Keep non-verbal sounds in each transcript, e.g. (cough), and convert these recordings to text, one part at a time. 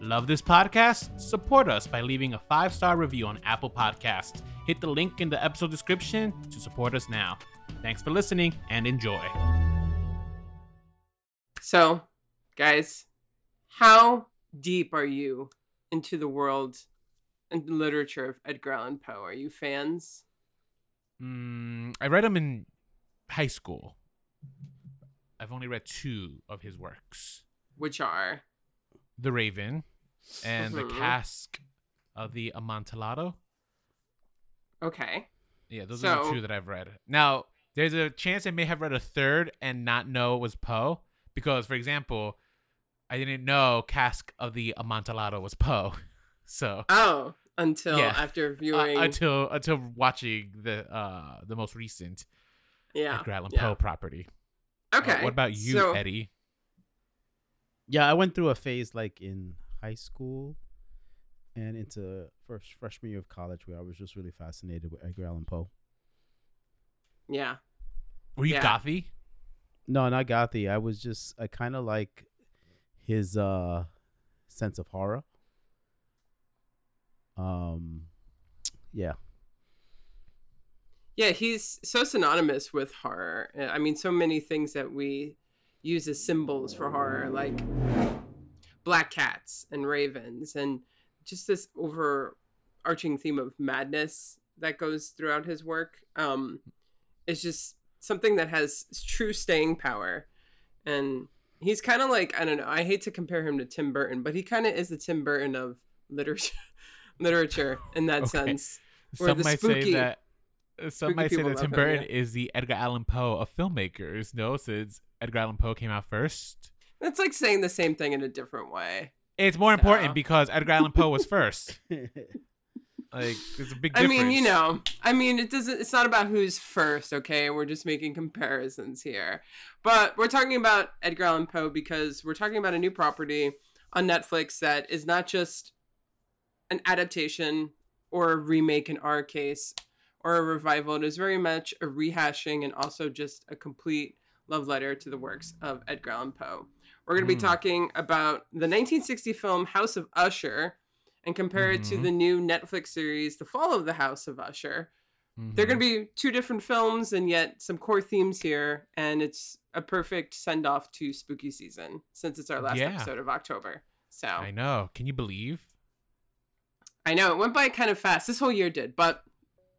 Love this podcast? Support us by leaving a five star review on Apple Podcasts. Hit the link in the episode description to support us now. Thanks for listening and enjoy. So, guys, how deep are you into the world and literature of Edgar Allan Poe? Are you fans? Mm, I read him in high school. I've only read two of his works Which are? The Raven and Mhm. The Cask of the Amontillado. Okay. Yeah, those are the two that I've read. Now, there's a chance I may have read a third and not know it was Poe because, for example, I didn't know Cask of the Amontillado was Poe. (laughs) So Oh, until Yeah. after uh, viewing. until until watching the uh the most recent yeah. Edgar Allan yeah. Poe property. Uh, Okay. what about you, so, Eddie? Yeah, I went through a phase like in high school and into first freshman year of college where I was just really fascinated with Edgar Allan Poe. Yeah. Were you yeah. gothy? No, not Gothy. I was just I kind of like his uh sense of horror. Um yeah. Yeah, he's so synonymous with horror. I mean, so many things that we use as symbols for horror, like black cats and ravens, and just this overarching theme of madness that goes throughout his work. Um, is just something that has true staying power, and he's kind of like I don't know. I hate to compare him to Tim Burton, but he kind of is the Tim Burton of literature. (laughs) literature in that Okay. sense. Where Some the might spooky- say that some might say that Tim him, Burton yeah. is the Edgar Allan Poe of filmmakers. No, since Edgar Allan Poe came out first. It's like saying the same thing in a different way. It's more important because Edgar Allan Poe was first. (laughs) Like, there's a big I mean, you know, I mean, it doesn't. It's not about who's first, okay? We're just making comparisons here, but we're talking about Edgar Allan Poe because we're talking about a new property on Netflix that is not just an adaptation or a remake in our case or a revival. It is very much a rehashing and also just a complete love letter to the works of Edgar Allan Poe. We're going to be Mm. talking about the 1960 film House of Usher and compare it to Mhm. the new Netflix series The Fall of the House of Usher. They're Mhm. going to be two different films and yet some core themes here and it's a perfect send off to spooky season since it's our last Yeah. episode of October. So I know. Can you believe? I know it went by kind of fast. This whole year did, but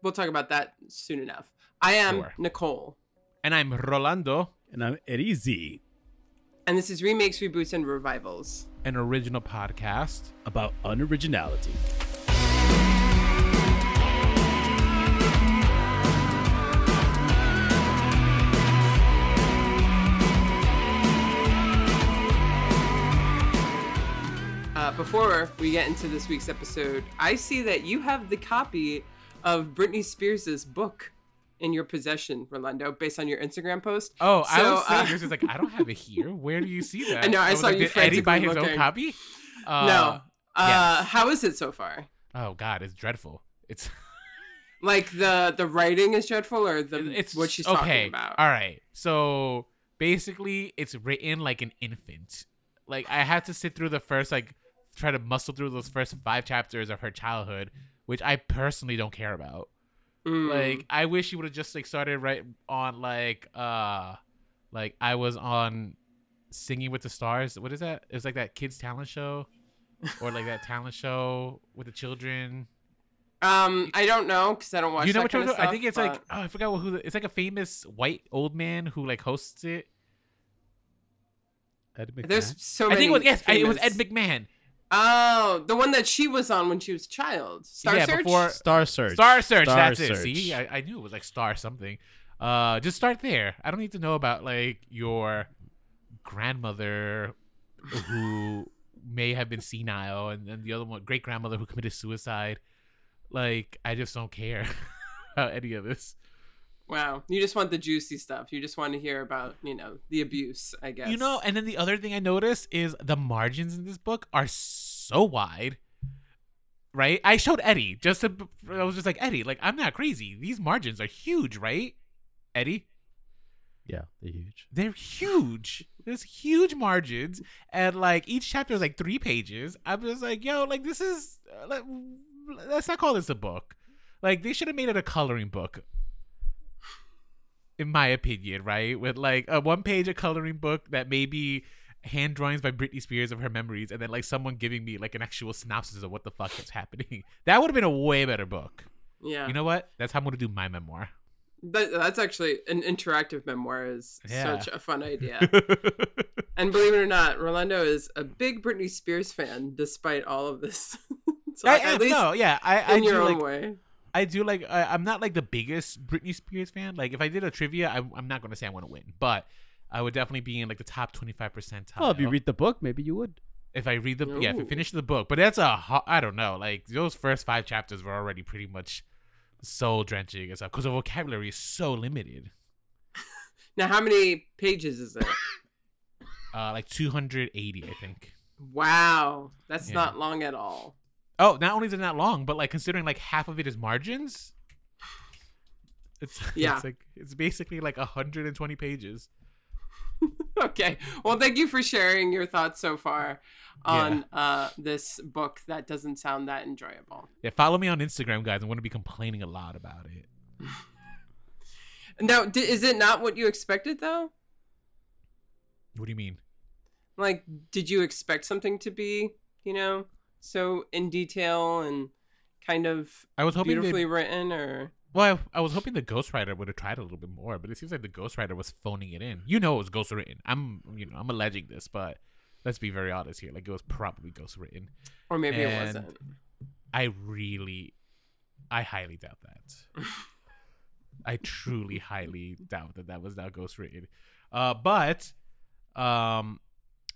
we'll talk about that soon enough. I am Sure. Nicole, And I'm Rolando, and I'm Eddie Z and this is remakes, reboots, and revivals. an original podcast. about unoriginality. Uh, before we get into this week's episode, I see that you have the copy of Britney Spears' book in your possession, Rolando, based on your Instagram post. Oh, I So, was saying, uh, this is like, I don't have it here. Where do you see (laughs) that? I know, I was saw like, you Did Eddie buy his frantically own copy? Uh, no. Uh, yes. How is it so far? Oh God, it's dreadful. It's (laughs) Like the the writing is dreadful, or the it's what she's okay. talking about? All right. So basically, it's written like an infant. Like I had to sit through the first like try to muscle through those first five chapters of her childhood, which I personally don't care about. Mm. Like I wish she would have just like started right on like uh like I was on Singing with the Stars. What is that? It was like that kids talent show. (laughs) or like that talent show with the children. um, I don't know because I don't watch. you know that what kind of talking- I think stuff, it's like oh, I forgot who. The, it's like a famous white old man who like hosts it. Ed McMahon. there's so I many. think it was yes, I- it was Ed McMahon. Oh, the one that she was on when she was a child. Star yeah, Search. before Star Search. Star Search. Star that's it. See, I, I knew it was like Star something. Uh, just start there. I don't need to know about like your grandmother who (laughs) may have been senile, and then the other one, great grandmother who committed suicide. Like, I just don't care (laughs) about any of this. Wow, you just want the juicy stuff. You just want to hear about you know the abuse. I guess You know, and then the other thing I noticed is the margins in this book are so wide. Right? I showed Eddie just to, I was just like, Eddie, like, I'm not crazy. These margins are huge, right? Eddie? Yeah, they're huge. They're huge. There's huge margins, and like each chapter is like three pages. I'm just like, yo, like this is. Uh, let, let's not call this a book. Like they should have made it a coloring book. In my opinion, right? With like a one page a coloring book that maybe hand drawings by Britney Spears of her memories, and then like someone giving me like an actual synopsis of what the fuck is (laughs) happening. That would have been a way better book. Yeah. You know what? That's how I'm gonna do my memoir. That, that's actually an interactive memoir is Yeah. such a fun idea. (laughs) and believe it or not, Rolando is a big Britney Spears fan despite all of this. (laughs) so I, I, at least no, yeah, I, I in do your own like, way. I do like. I, I'm not like the biggest Britney Spears fan. Like, if I did a trivia, I, I'm not gonna say I want to win, but I would definitely be in like the top 25 percentile. Well, if you read the book, maybe you would. if I read the yeah, if I Ooh. finish the book, but that's a ho- I don't know. Like those first five chapters were already pretty much soul drenching and stuff because the vocabulary is so limited. (laughs) Now, how many pages is it? Uh, like 280, I think. Wow, that's Yeah. not long at all. Oh, not only is it not long, but like considering like half of it is margins, it's (laughs) Yeah. it's like it's basically like 120 pages. (laughs) okay. Well, thank you for sharing your thoughts so far on uh, this book that doesn't sound that enjoyable. Yeah, follow me on Instagram, guys. I'm going to be complaining a lot about it. Now, di- is it not what you expected though? What do you mean? Like, did you expect something to be, you know, so in detail and kind of I was hoping beautifully they, written, or well, I, I was hoping the ghostwriter would have tried a little bit more, but it seems like the ghostwriter was phoning it in. You know, it was ghostwritten. I'm, you know, I'm alleging this, but let's be very honest here. Like, it was probably ghostwritten. or maybe it wasn't. I really, I highly doubt that. (laughs) I truly highly doubt that that was not ghostwritten. Uh, but, um,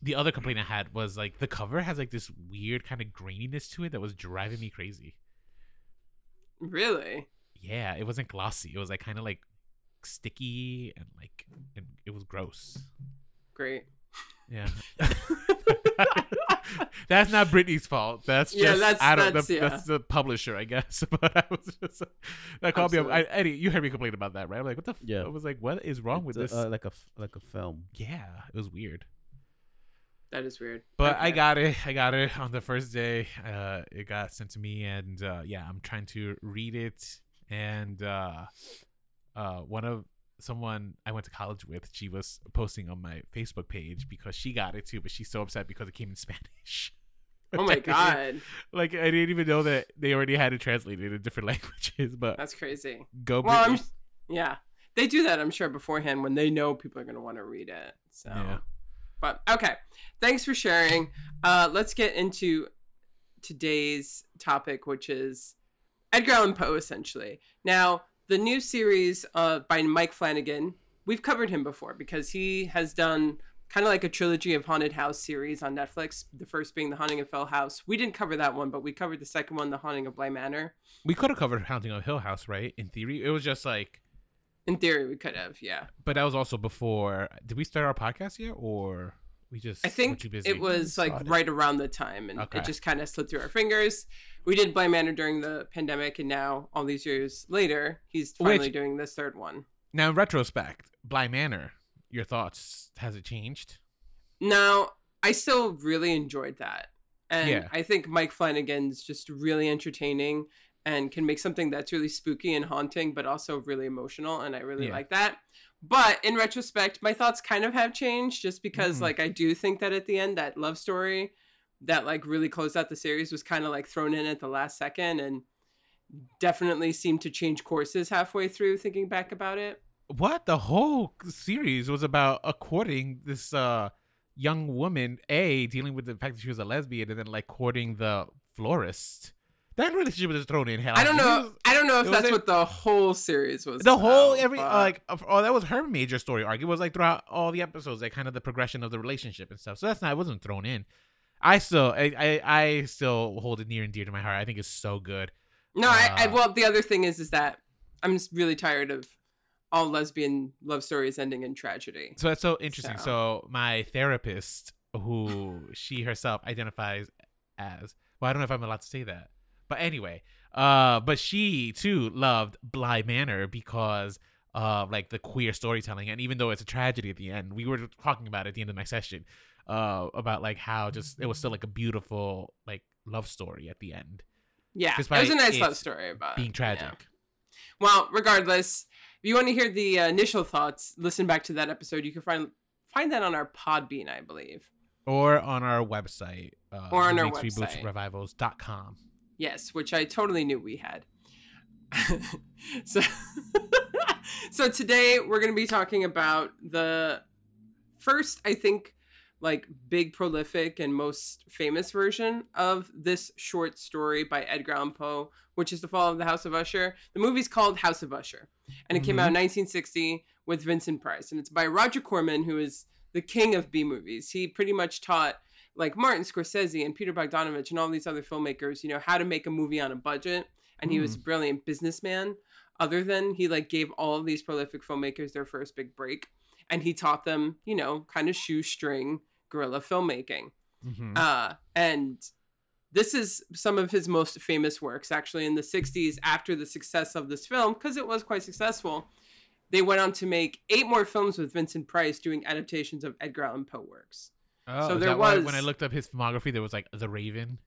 the other complaint I had was like the cover has like this weird kind of graininess to it that was driving me crazy. Really? Yeah, it wasn't glossy. It was like kind of like sticky and like and it was gross. Great. Yeah. (laughs) (laughs) that's not Britney's fault. That's just Yeah, that's- I don't that's- the, yeah. that's the publisher, I guess. (laughs) But I was just that called me up. I, Eddie, you heard me complain about that, right? I'm like, what the? F-? Yeah. I was like, what is wrong with It's this? uh, like a f- like a film. yeah, it was weird. That is weird. But I got it. (laughs) I got it on the first day. Uh, it got sent to me, and uh, yeah, I'm trying to read it. And uh, uh, one of someone I went to college with, she was posting on my Facebook page because she got it too, but she's so upset because it came in (laughs) Spanish. Oh my (laughs) god, like I didn't even know that they already had it translated in different languages. But that's crazy. go, Well, yeah, they do that. I'm sure beforehand when they know people are going to want to read it. So, Yeah. But okay, thanks for sharing. Uh, let's get into today's topic, which is Edgar Allan Poe, essentially. Now, the new series uh, by Mike Flanagan, we've covered him before because he has done kind of like a trilogy of haunted house series on Netflix. The first being The Haunting of Hill House. We didn't cover that one, but we covered the second one, The Haunting of Bly Manor. we could have covered Haunting of Hill House, right? In theory, it was just like, In theory, we could have, yeah. but that was also before. Did we start our podcast yet, or we just? I were think too busy? it was like Started. right around the time, and Okay. it just kind of slipped through our fingers. We did Bly Manor during the pandemic, and now all these years later, he's finally Which- doing this third one. Now, in retrospect, Bly Manor, your thoughts? Has it changed? Now, I still really enjoyed that, and Yeah. I think Mike Flanagan's just really entertaining and can make something that's really spooky and haunting, but also really emotional, and I really Yeah. like that. But in retrospect, my thoughts kind of have changed just because, Mm. like, I do think that at the end, that love story that like really closed out the series was kind of like thrown in at the last second and definitely seemed to change courses halfway through thinking back about it. What the whole series was about? A courting this uh young woman, a dealing with the fact that she was a lesbian, and then like courting the florist. That relationship was thrown in. Hell, I don't know. was- I don't know if that's what the whole series was. the whole every but- like oh that was her major story arc. It was like throughout all the episodes, like kind of the progression of the relationship and stuff. So that's not it wasn't thrown in. I still I I, I still hold it near and dear to my heart. I think it's so good. No, I, I Uh, well, the other thing is, is that I'm just really tired of all lesbian love stories ending in tragedy. So that's so interesting. So- So, my therapist, who she herself identifies as, well, I don't know if I'm allowed to say that, but anyway, uh, but she too loved Bly Manor because uh like the queer storytelling and even though it's a tragedy at the end we were talking about it at the end of my session uh about like how just it was still like a beautiful like love story at the end Yeah, it was a nice love story about being yeah. tragic Well, regardless, if you want to hear the uh, initial thoughts, listen back to that episode. You can find find that on our Podbean, I believe. or on our website uh Or on our website. revivals.com Yes, which I totally knew we had. (laughs) so, (laughs) so today we're going to be talking about the first, I think, like big, prolific, and most famous version of this short story by Edgar Allan Poe, which is The Fall of the House of Usher. The movie's called House of Usher, and it came out in mm-hmm. 1960 with Vincent Price, and it's by Roger Corman, who is the king of B movies. He pretty much taught like Martin Scorsese and Peter Bogdanovich and all these other filmmakers, you know, how to make a movie on a budget. And he was a brilliant businessman. Other than he like gave all of these prolific filmmakers their first big break, and he taught them, you know, kind of shoestring guerrilla filmmaking. Mhm. Uh, and this is some of his most famous works, actually, in the 60s after the success of this film, because it was quite successful. They went on to make eight more films with Vincent Price doing adaptations of Edgar Allan Poe works. Oh, So there was- when I looked up his filmography, there was like The Raven.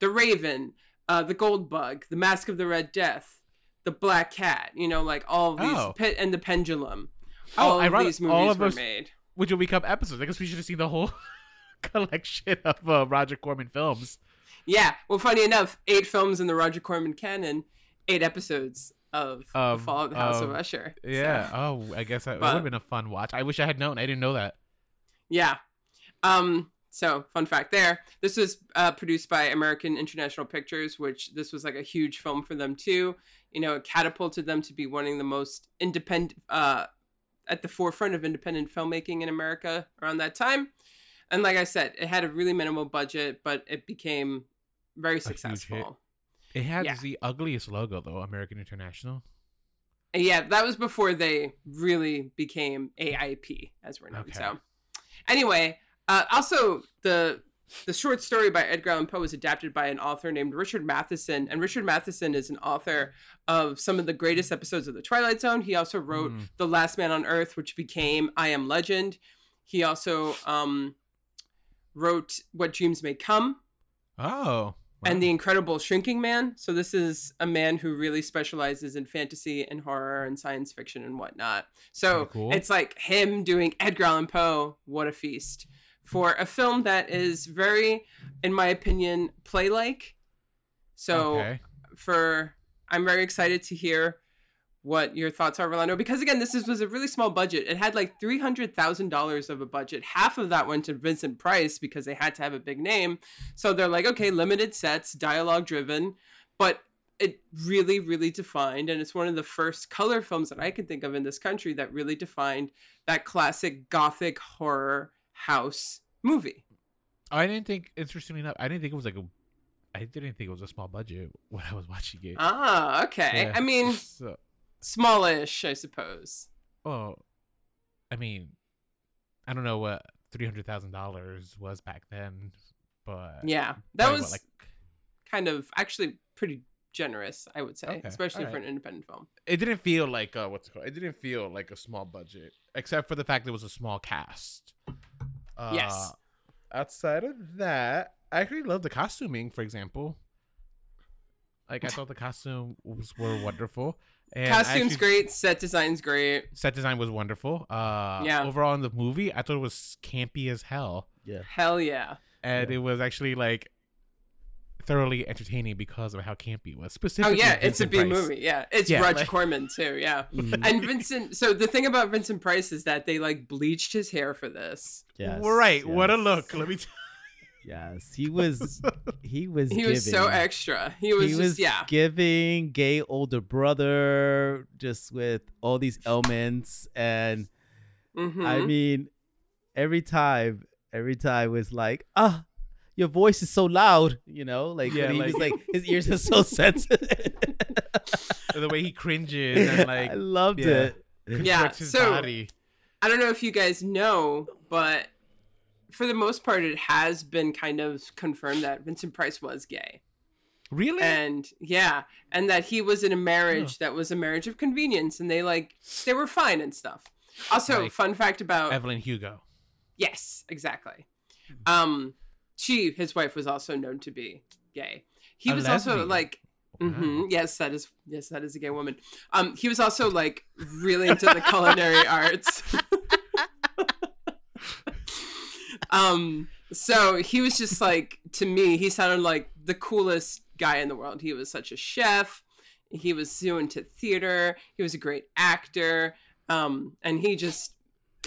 The Raven, uh, The Gold Bug, The Mask of the Red Death, The Black Cat, you know, like all of these, Oh. Pit and the Pendulum. Oh, all of ironic- these movies all of were those- made. which will become episodes. I guess we should have seen the whole (laughs) collection of uh, Roger Corman films. Yeah, well, funny enough, eight films in the Roger Corman canon, eight episodes of, Of- The Fall of the House of of- Usher. So- Yeah. Oh, I guess that, would have been a fun watch. I wish I had known. I didn't know that. Yeah. Um. So, fun fact there. This was uh, produced by American International Pictures, which this was like a huge film for them too. You know, it catapulted them to be one of the most independent, uh, at the forefront of independent filmmaking in America around that time. And like I said, it had a really minimal budget, but it became very successful. It had Yeah. the ugliest logo though, American International. Yeah, that was before they really became AIP, as we're known. Okay. So, anyway, uh, also the the short story by Edgar Allan Poe was adapted by an author named Richard Matheson, and Richard Matheson is an author of some of the greatest episodes of The Twilight Zone. He also wrote Mm. The Last Man on Earth, which became I Am Legend. He also um, wrote What Dreams May Come, Oh. and the incredible shrinking man so this is a man who really specializes in fantasy and horror and science fiction and whatnot so cool. it's like him doing edgar allan poe what a feast for a film that is very in my opinion play like so okay. for i'm very excited to hear what your thoughts are rolando because again this is, was a really small budget. It had like $300000 of a budget. Half of that went to vincent price because they had to have a big name. So they're like okay limited sets dialogue driven but it really really defined and it's one of the first color films that i can think of in this country that really defined that classic gothic horror house movie I didn't think. Interestingly enough, I didn't think it was like a. I didn't think it was a small budget (laughs) when I was watching it. ah okay Yeah. i mean So, smallish i suppose Oh, I mean, I don't know what three hundred thousand dollars was back then, but Yeah, that was what, like kind of actually pretty generous, I would say, Okay, especially for an independent film. it didn't feel like uh, what's it called? It didn't feel like a small budget, except for the fact that it was a small cast. Uh, Yes. Outside of that, I actually love the costuming. For example, like I thought the costumes were wonderful. And Costumes actually- great, set design's great. Set design was wonderful. Uh, Yeah. Overall in the movie, I thought it was campy as hell, Yeah. Hell yeah. and Yeah. it was actually like thoroughly entertaining because of how campy it was. Specifically, Oh Specifically, yeah, it's a Vincent B Price. movie. Yeah, it's Yeah, Roger like- Corman too. Yeah, (laughs) Mhm. and Vincent. So the thing about Vincent Price is that they like bleached his hair for this. Yes, right. What a look. Let me. Tell (laughs) Yes, he was. (laughs) He was. He was so extra. He was he just was yeah. giving gay older brother just with all these elements and Mhm. I mean every time every time was like ah your voice is so loud you know like Yeah, he like- was like his ears are (laughs) so sensitive (laughs) the way he cringes and (laughs) like I loved yeah. it Yeah, his so- body. I don't know if you guys know, but for the most part, it has been kind of confirmed that Vincent Price was gay. Really? and yeah, and that he was in a marriage that was a marriage of convenience, and they like they were fine and stuff. Also, Like fun fact about Evelyn Hugo. yes, exactly. Um, she, his wife, was also known to be gay. He A was also like. Wow. hmm Yes, that is yes, that is a gay woman. Um, he was also like really into the culinary (laughs) arts. um, so he was just like to me, he sounded like the coolest guy in the world. He was such a chef. He was so into theater. He was a great actor. Um, and he just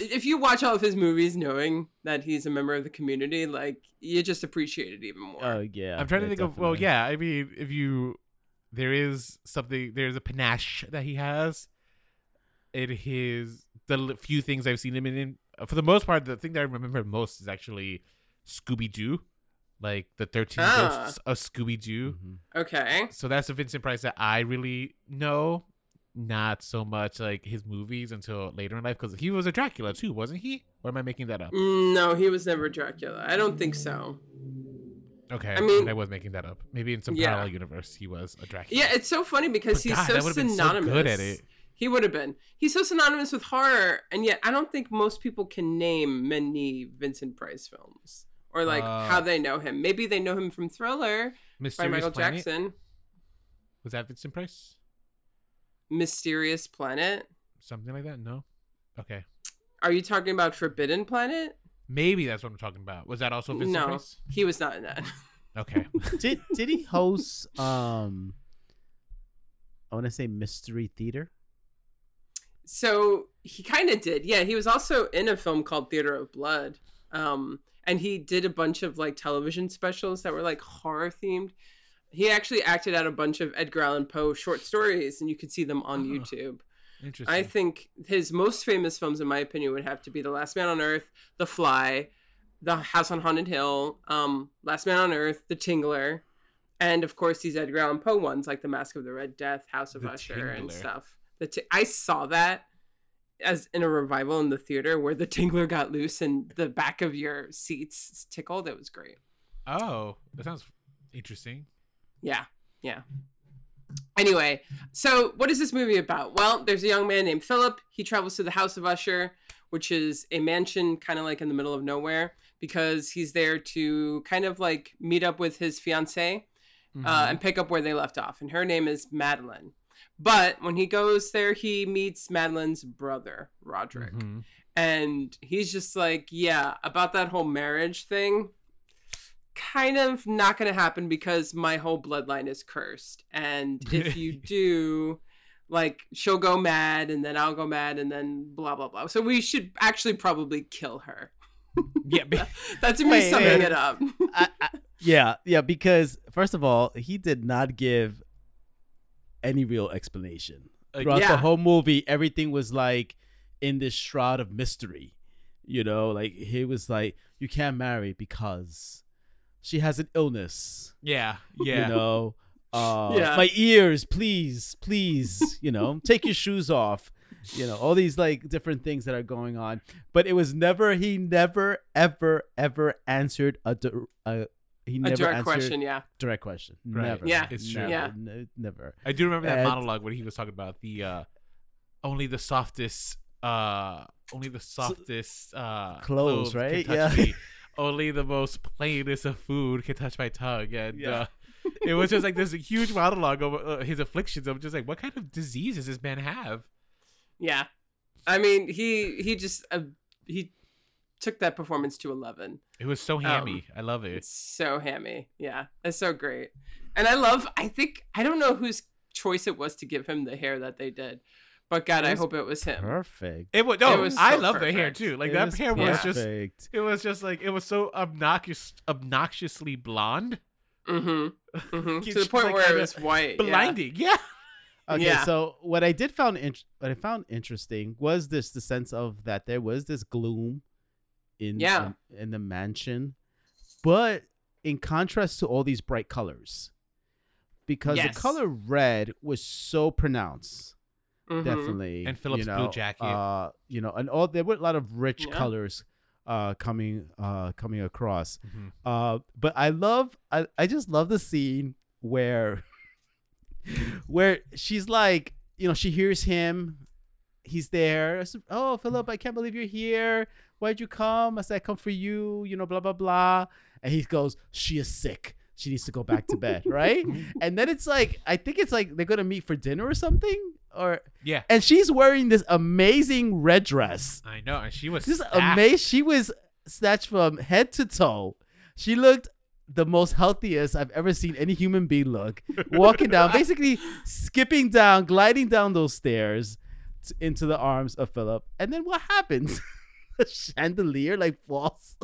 if you watch all of his movies knowing that he's a member of the community, like you just appreciate it even more. Oh yeah. I'm trying to yeah, think of. Well, yeah. I mean, if you, there is something. There's a panache that he has. In his the few things I've seen him in, uh, for the most part, the thing that I remember most is actually Scooby Doo, like the Thirteen Ah. Ghosts of Scooby Doo. Mhm. Okay. So that's the Vincent Price that I really know. Not so much like his movies until later in life, because he was a Dracula too, wasn't he? Or am I making that up? Mm, No, he was never Dracula. I don't think so. Okay, I mean- I was making that up. Maybe in some Yeah. parallel universe he was a Dracula. Yeah, it's so funny because But he's God, so been so synonymous. good at it. He would have been. He's so synonymous with horror, and yet I don't think most people can name many Vincent Price films or like Uh, how they know him. Maybe they know him from Thriller by Michael Planet? Jackson, Was that Vincent Price? Mysterious Planet. Something like that? No. Okay. Are you talking about Forbidden Planet? Maybe that's what I'm talking about. Was that also Vincent No. Price? He was not in that. Okay. (laughs) did did he host um I want to say mystery theater? So he kind of did. Yeah, he was also in a film called Theater of Blood. Um, and he did a bunch of like television specials that were like horror themed. He actually acted out a bunch of Edgar Allan Poe short stories, and you could see them on. YouTube. Interesting. I think his most famous films, in my opinion, would have to be The Last Man on Earth, The Fly, The House on Haunted Hill, um, Last Man on Earth, The Tingler, and of course these Edgar Allan Poe ones like The Mask of the Red Death, House of The Usher, and stuff. The t- I saw that as in a revival in the theater where the Tingler got loose and the back of your seats tickled. It was great. oh, that sounds interesting. Yeah, yeah. Anyway, so what is this movie about? Well, there's a young man named Philip. He travels to the House of Usher, which is a mansion kind of like in the middle of nowhere, because he's there to kind of like meet up with his fiancee uh, Mhm. and pick up where they left off. And her name is Madeline. But when he goes there, he meets Madeline's brother, Roderick. Mhm. And he's just like, yeah, about that whole marriage thing, kind of not going to happen because my whole bloodline is cursed. And if (laughs) you do, like, she'll go mad and then I'll go mad and then blah, blah, blah. So we should actually probably kill her. (laughs) Yeah. but- (laughs) That's me Wait, summing wait. it up. I, I, yeah, yeah, because first of all, he did not give any real explanation. Like, Throughout yeah. the whole movie, everything was like in this shroud of mystery. You know, like he was like, You can't marry because she has an illness. yeah. Yeah. You know. Uh Yeah. my ears, please, please, you know, take your shoes off. You know, all these like different things that are going on. But it was never he never ever ever answered a, di- a he A never direct answered question, yeah. direct question. Right. Never. Yeah. It's true. Never, Yeah. n- never. I do remember that And- monologue when he was talking about the uh only the softest uh only the softest uh Clothes, can right? touch Yeah. (laughs) only the most plainest of food can touch my tongue and Yeah. uh it was just like this huge monologue of uh, his afflictions. I'm just like, what kind of disease does this man have? Yeah. I mean, he he just uh, he took that performance to 11. It was so hammy. I love it. So hammy. Yeah. It's so great. And I love I think I don't know whose choice it was to give him the hair that they did. But God, I hope it was him. Perfect. It was no, It was I so love the hair too. Like It that was hair was just it was just like it was so obnoxious obnoxiously blonde. Mm-hmm. hmm (laughs) To the point like, where it was white. Blinding. Yeah. (laughs) Okay, Yeah. so what I did found int- what I found interesting was this the sense of that there was this gloom in Yeah. in, in the mansion, but in contrast to all these bright colors, because Yes. the color red was so pronounced, Mhm. definitely, And Philip's you know, blue know, jacket. uh, you know, and all there were a lot of rich Yeah. colors uh coming uh coming across Mhm. uh, but I love, I, I just love the scene where (laughs) where she's like, you know, she hears him. He's there. I said, oh, Philip, I can't believe you're here. Why'd you come? I said, I come for you, you know, blah, blah, blah. And he goes, She is sick. She needs to go back to bed, right? (laughs) Mm-hmm. and then it's like, I think it's like they're gonna meet for dinner or something. Or Yeah, and she's wearing this amazing red dress. I know. And she was This amazing. She was snatched from head to toe. She looked the most healthiest I've ever seen any human being look. (laughs) Walking down, basically skipping down, gliding down those stairs into the arms of Philip. And then what happens? (laughs) the chandelier like falls.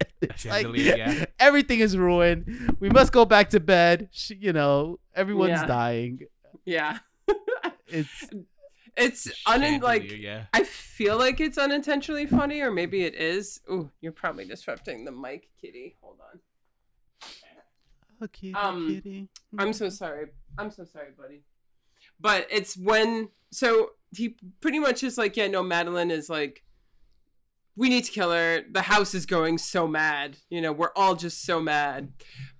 (laughs) It's like, yeah. (laughs) everything is ruined. We must go back to bed. She, you know, everyone's Yeah. dying. Yeah. (laughs) It's It's un like yeah. I feel like it's unintentionally funny, or maybe it is. Ooh, you're probably disrupting the mic, Kitty. Hold on. Okay, Um, kitty. I'm so sorry. I'm so sorry, buddy. But it's when so he pretty much is like, yeah, no, Madeline is like, we need to kill her. The house is going so mad. You know, we're all just so mad.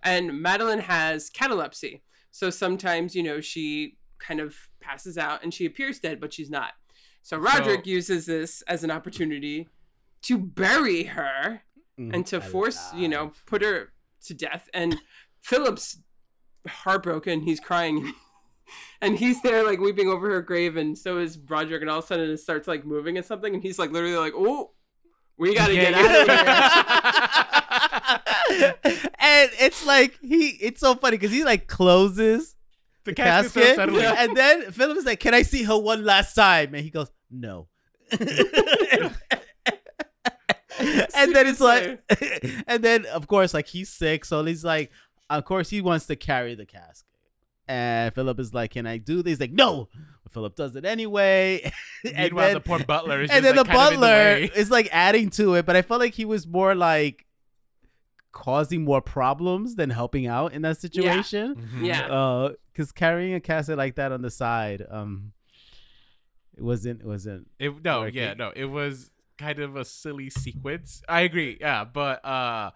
And Madeline has catalepsy. So sometimes, you know, she kind of passes out and she appears dead, but she's not. So Roderick So- uses this as an opportunity to bury her mm-hmm. and to force, you know, put her to death. And Philip's heartbroken. He's crying. (laughs) And he's there like weeping over her grave, and so is Roderick. And all of a sudden, it starts like moving and something, and he's like literally like, "Oh, we gotta Yeah, get yeah. out of here." (laughs) and it's like he it's so funny because he like closes the the casket's so casket and then Philip is like, Can I see her one last time? And he goes, No. (laughs) and then it's like (laughs) and then of course like he's sick, so he's like of course he wants to carry the casket. And Philip is like, Can I do this? He's like, No. But Philip does it anyway. (laughs) and Meanwhile, then, the poor butler is and then like, the kind of in butler way. is like adding to it, but I felt like he was more like causing more problems than helping out in that situation. Mhm. Yeah. Uh, because carrying a casket like that on the side, um, it wasn't, it wasn't. It, no, Working. yeah, no. It was kind of a silly sequence. I agree. Yeah, but uh,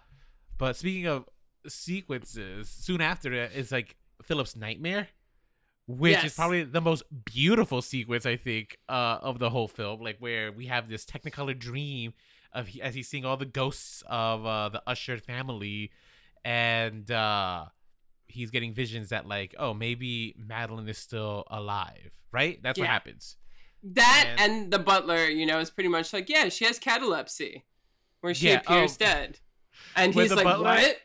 but speaking of sequences, soon after it is like Philip's nightmare, which is probably the most beautiful sequence I think uh of the whole film. Like where we have this Technicolor dream of he, as he's seeing all the ghosts of uh the Usher family, and uh he's getting visions that like oh maybe Madeline is still alive. Right. That's what happens. that And- and the butler, you know, is pretty much like, "Yeah, she has catalepsy," where she Yeah, appears oh. dead, and he's like, butler? "What?"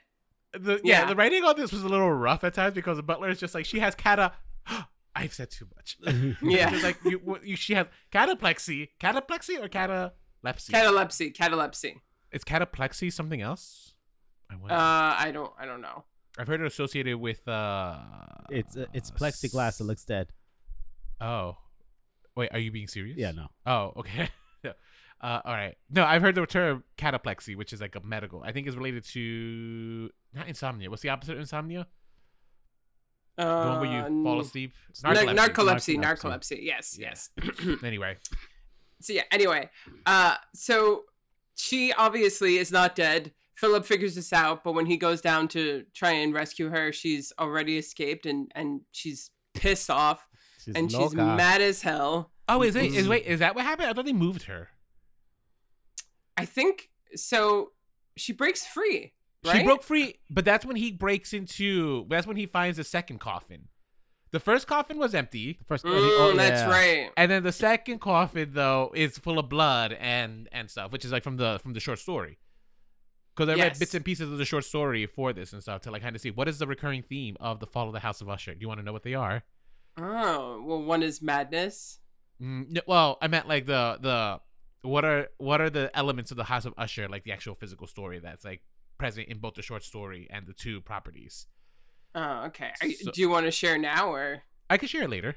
The, yeah. Yeah. the writing on this was a little rough at times because the butler is just like she has cata. (gasps) I've said too much. (laughs) Yeah. (laughs) It's like you, you, she has cataplexy, cataplexy or catalepsy. Catalepsy, catalepsy. is cataplexy something else? I wonder. Uh, I don't, I don't know. I've heard it associated with uh. It's uh, it's plexiglass. It looks dead. Oh, wait. Are you being serious? Yeah, no. Oh, okay. (laughs) uh, all right. No, I've heard the term cataplexy, which is like a medical. I think is related to not insomnia. What's the opposite of insomnia? The one where you fall Uh, asleep. nar- narcolepsy, Narcolepsy. narcolepsy. Yes, Yeah. yes. (clears throat) Anyway, so yeah. Anyway, uh, so she obviously is not dead. Philip figures this out, but when he goes down to try and rescue her, she's already escaped, and and she's pissed off, She's and she's mad as hell. Oh, is it? Is Mhm. wait? Is that what happened? I thought they moved her. I think so. She breaks free. Right? She broke free, but that's when he breaks into. That's when he finds the second coffin. The first coffin was empty, First, Mm, oh, that's yeah. right. and then the second coffin though is full of blood and and stuff, which is like from the from the short story. Because I read bits and pieces of the short story for this and stuff to like kind of see what is the recurring theme of the fall of the House of Usher. Do you want to know what they are? Oh well, one is madness. Mm, no, well, I meant like the the what are what are the elements of the House of Usher, like the actual physical story that's like present in both the short story and the two properties. Oh, okay. You, So- do you want to share now or I can share it later.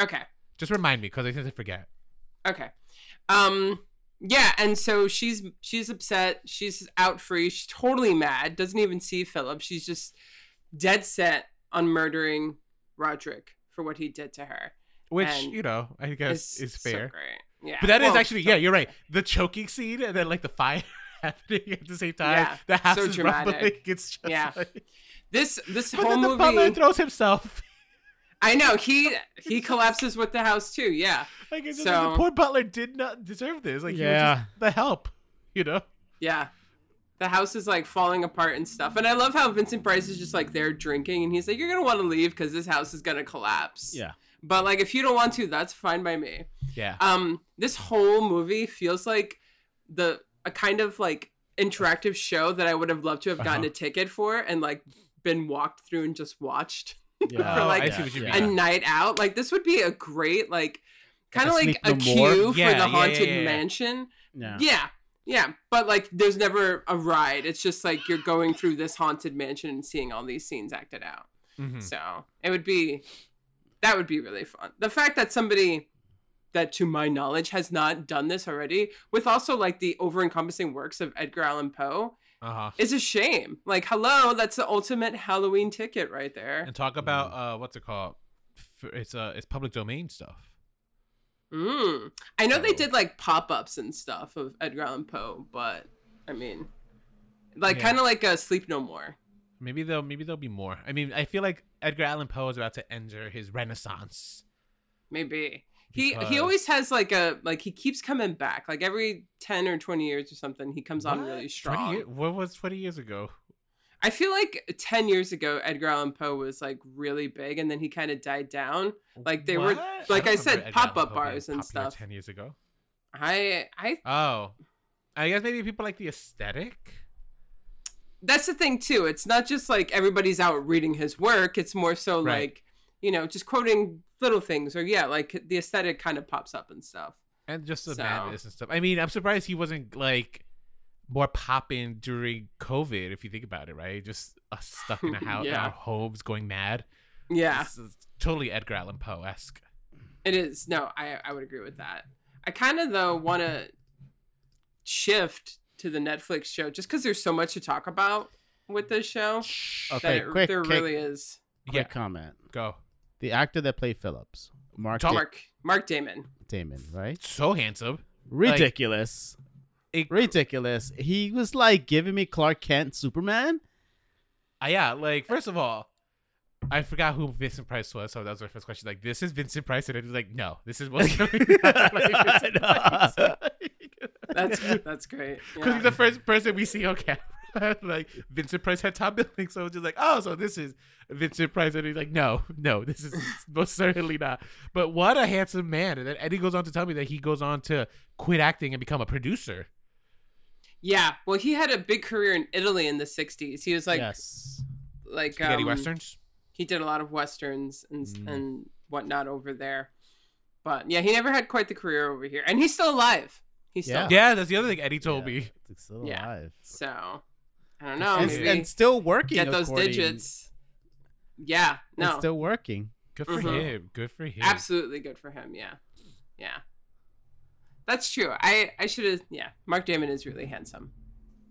okay? Just remind me because I tend to forget. Okay. Um yeah, and so she's she's upset. She's out free. She's totally mad. Doesn't even see Philip. She's just dead set on murdering Roderick for what he did to her. Which And you know, I guess is so fair. great. Yeah. but that is Well, actually so- yeah, you're right. The choking scene and then like the fire (laughs) happening at the same time. Yeah, the house so is dramatic. rumbling. It's just Yeah. like This this But whole then the movie. butler throws himself. I know he he collapses with the house too. Yeah, like, it's just So- like the poor butler did not deserve this. Like, he was Yeah. just the help, you know? yeah. The house is like falling apart and stuff. And I love how Vincent Price is just like there drinking, and he's like, "You're gonna want to leave because this house is gonna collapse." Yeah. But like, if you don't want to, that's fine by me. Yeah. Um, this whole movie feels like the a kind of like interactive show that I would have loved to have gotten Uh-huh. a ticket for and like been walked through and just watched (laughs) Yeah. For, like, I see what you yeah. mean. a night out. Like this would be a great like kind of like a No More? queue for the yeah, haunted yeah, yeah. mansion. Yeah. Yeah. Yeah, but like there's never a ride. It's just like you're going through this haunted mansion and seeing all these scenes acted out. Mhm. So it would be that would be really fun. The fact that somebody that to my knowledge has not done this already with also like the over encompassing works of Edgar Allan Poe Uh-huh. is a shame. Like hello, that's the ultimate Halloween ticket right there. And talk about uh what's it called? It's uh it's public domain stuff. Mm. I know they did like pop-ups and stuff of Edgar Allan Poe, but I mean like Yeah. kind of like a Sleep No More. Maybe there'll maybe there'll be more. I mean, I feel like Edgar Allan Poe is about to enter his renaissance. Maybe. He he always has like a like he keeps coming back. Like every 10 or 20 years or something, he comes on really strong. what was 20 years ago? I feel like 10 years ago Edgar Allan Poe was like really big and then he kind of died down. Like, they were- like don't I said, remember Edgar Allan pop-up bars and stuff. 10 years ago. I I Oh. I guess maybe people like the aesthetic. That's the thing too. It's not just like everybody's out reading his work. It's more so Right. like, you know, just quoting little things or yeah, like the aesthetic kind of pops up and stuff. and just the So- madness and stuff. I mean, I'm surprised he wasn't like more popping during COVID. If you think about it, right? Just us stuck in a (laughs) house, Yeah. our homes going mad. Yeah. Totally Edgar Allan Poe esque. It is. No, I I would agree with that. I kind of though want to shift to the Netflix show just because there's so much to talk about with this show. Okay, that it- quick, there quick, really is. quick Yeah, comment. go. The actor that played Phillips, Mark Talk- Da- Mark Mark Damon. Damon, right? So handsome. Ridiculous. It, Ridiculous. He was like giving me Clark Kent Superman. Uh, yeah, like first of all, I forgot who Vincent Price was, so that was my first question. Like, this is Vincent Price, and it was like, no, this is what's going on. Like, Vincent Price. (laughs) That's (laughs) that's great. because Yeah. he's the first person we see on camera. (laughs) like Vincent Price had top billing, so it's just like, oh, so this is Vincent Price, and he's like, no, no, this is (laughs) most certainly not. But what a handsome man! And then Eddie goes on to tell me that he goes on to quit acting and become a producer. Yeah. Well, he had a big career in Italy in the '60s. He was like yes. like Spaghetti um, westerns. He did a lot of westerns and Mm. and whatnot over there. But yeah, he never had quite the career over here, and he's still alive. He's still Yeah. Yeah, that's the other thing Eddie told Yeah, me. It's still Yeah. alive. So I don't know. and, maybe and still working. get those according- digits. Yeah. and No. still working. Good for Mhm. him. Good for him. Absolutely good for him. Yeah. Yeah. That's true. I I should have. Yeah. Mark Damon is really handsome.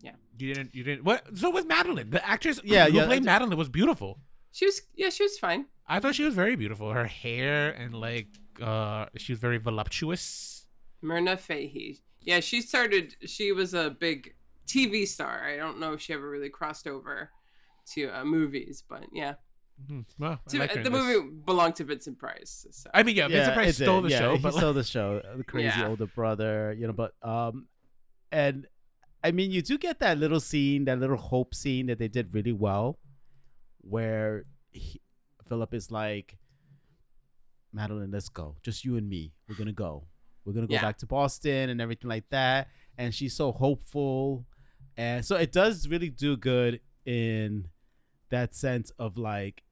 Yeah. You didn't. You didn't. What? So was Madeline. The actress. Yeah, who yeah, played that's- Madeline was beautiful. She was. Yeah. She was fine. I thought she was very beautiful. Her hair and like, uh, she was very voluptuous. Myrna Fahey. Yeah. She started. She was a big TV star. I don't know if she ever really crossed over to uh, movies, but yeah. Mhm. Well, To- liked her the movie belonged to Vincent Price. So. I mean, yeah, Vincent Price it did. stole the yeah, show, He but like, stole the show. The crazy Yeah. older brother, you know. But um, and I mean, you do get that little scene, that little hope scene that they did really well, where he, Philip is like, Madeline, let's go. Just you and me. We're gonna go. We're gonna go Yeah. back to Boston and everything like that. And she's so hopeful, and so it does really do good in that sense of like,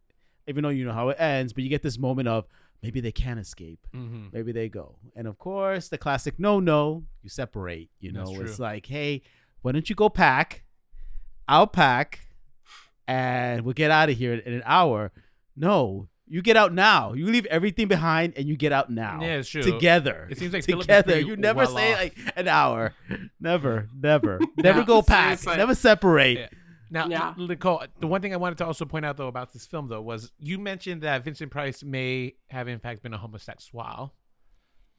even though you know how it ends, but you get this moment of maybe they can escape Mhm. maybe they go. And of course, the classic no, no, you separate. You know, it's like, hey, why don't you go pack? I'll pack, and we'll get out of here in an hour. No, you get out now. You leave everything behind and you get out now. Yeah, it's true. Together. It seems like together. You never well say off. like an hour. Never, never, (laughs) never Now- go pack. Seriously. Never separate. Yeah. Now, Yeah. Nicole, the one thing I wanted to also point out though about this film though was you mentioned that Vincent Price may have in fact been a homosexual,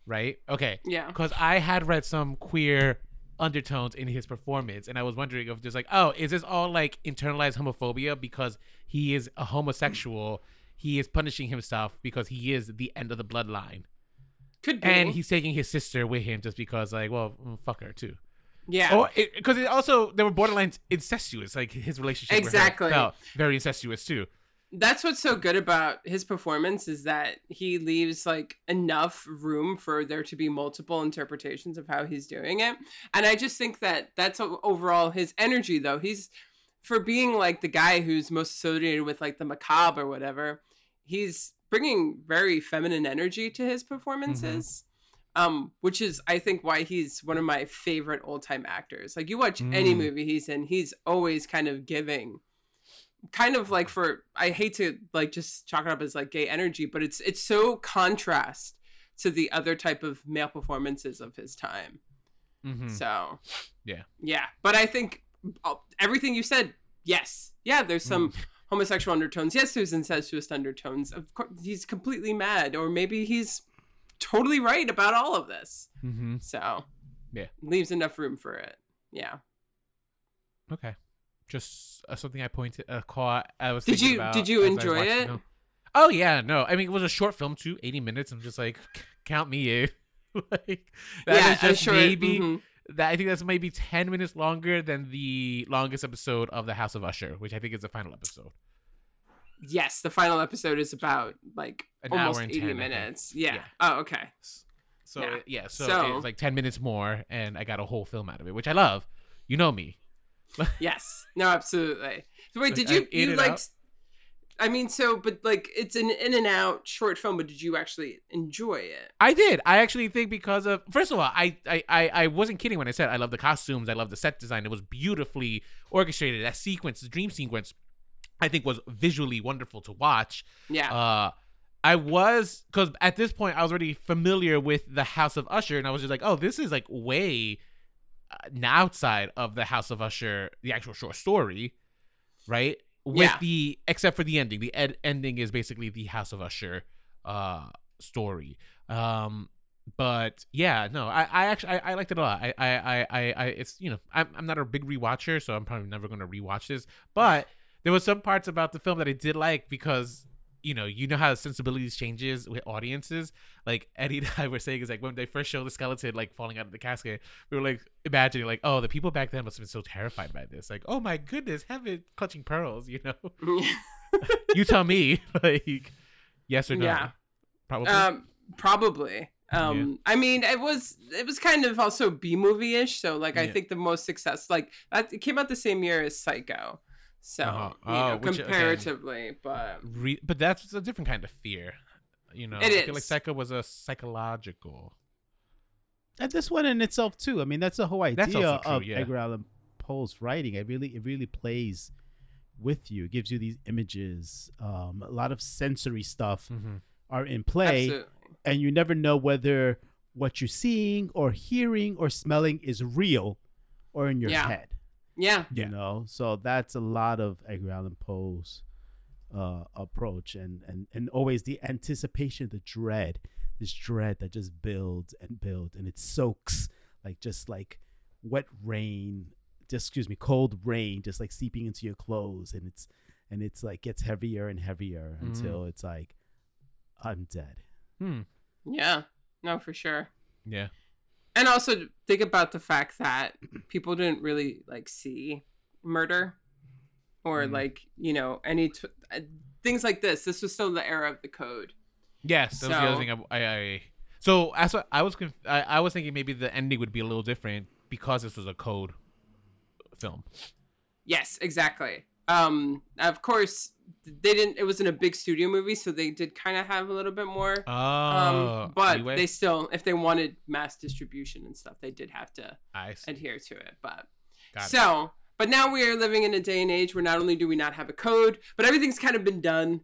right? Okay, Yeah. because I had read some queer undertones in his performance, and I was wondering if just like, oh, is this all like internalized homophobia because he is a homosexual? He is punishing himself because he is the end of the bloodline, Could be. and he's taking his sister with him just because, like, well, mm, fuck her too. yeah. Or because it, also they were borderline incestuous. Like his relationship Exactly. with her felt very incestuous too. that's what's so good about his performance is that he leaves like enough room for there to be multiple interpretations of how he's doing it and i just think that that's overall his energy though he's for being like the guy who's most associated with like the macabre or whatever he's bringing very feminine energy to his performances um which is i think why he's one of my favorite old-time actors like you watch any Mm. movie he's in he's always kind of giving kind of like for I hate to like just chalk it up as like gay energy, but it's it's so contrast to the other type of male performances of his time. Mm-hmm. So Yeah. yeah. But I think everything you said, yes, yeah. There's some Mm. homosexual undertones. Yes, there's incestuous undertones. Of course, he's completely mad, or maybe he's totally right about all of this. Mm-hmm. So Yeah. leaves enough room for it. Yeah. Okay. Just uh, something I pointed uh, caught. I was. Did you- about did you as I was enjoy watching it? Oh yeah, no. I mean, it was a short film too, eighty minutes. I'm just like, count me in. (laughs) like that yeah. is just sure. maybe mhm. That. I think that's maybe ten minutes longer than the longest episode of the House of Usher, which I think is the final episode. Yes, the final episode is about like An hour almost and 80 10, minutes. Yeah. Yeah. Oh, okay. So Yeah. yeah, so, So- it's like ten minutes more, and I got a whole film out of it, which I love. You know me. (laughs) Yes. No, absolutely. So wait, Like, did you you like out. I mean, so but like it's an in and out short film, but did you actually enjoy it? I did. I actually think because of first of all, I I I, I wasn't kidding when I said I love the costumes. I love the set design. It was beautifully orchestrated. That sequence, the dream sequence, I think was visually wonderful to watch. Yeah. Uh, I was because at this point I was already familiar with the House of Usher, and I was just like, oh, this is like way uh, outside of the House of Usher, the actual short story, right? With Yeah. the except for the ending, the ed- ending is basically the House of Usher uh story. Um, but yeah, no, I, I actually I, I liked it a lot. I, I, I, I, I it's you know I'm I'm not a big rewatcher, so I'm probably never gonna rewatch this. But there was some parts about the film that I did like because you know you know how sensibilities changes with audiences. Like Eddie (laughs) and I were saying is like when they first showed the skeleton like falling out of the casket, we were like imagining like oh the people back then must have been so terrified by this. Like oh my goodness, heaven clutching pearls, you know. (laughs) you tell me (laughs) like yes or no. Yeah. Probably. um probably. Um I mean, it was it was kind of also B movie-ish, so like I think the most success like that it came out the same year as Psycho. So, Uh-huh. you Oh, know, which, again, comparatively, but Re- but that's a different kind of fear. You know, It I feel like is. Psycho was a psychological. And this one in itself too. I mean, that's the whole idea true, of yeah. Edgar Allan Poe's writing. It really, it really plays with you. It gives you these images. Um, a lot of sensory stuff Mm-hmm. are in play, absolutely. and you never know whether what you're seeing or hearing or smelling is real or in your Yeah. head. Yeah. You know, so that's a lot of Edgar Allan Poe's uh, approach, and and and always the anticipation, the dread, this dread that just builds and builds, and it soaks like just like wet rain, just excuse me, cold rain, just like seeping into your clothes, and it's and it's like gets heavier and heavier Mhm. until it's like I'm dead. Hmm. Yeah. No, for sure. Yeah. And also think about the fact that people didn't really like see murder or Mhm. like, you know, any t- uh, things like this. This was still the era of the code. Yes, that was the other So- thing. I, I, I so as what I was, conf- I, I was thinking maybe the ending would be a little different because this was a code film. Yes, exactly. Um of course they didn't it wasn't a big studio movie so they did kind of have a little bit more Oh, um but leeway? they still if they wanted mass distribution and stuff they did have to adhere to it but Got it. so but now we are living in a day and age where not only do we not have a code but everything's kind of been done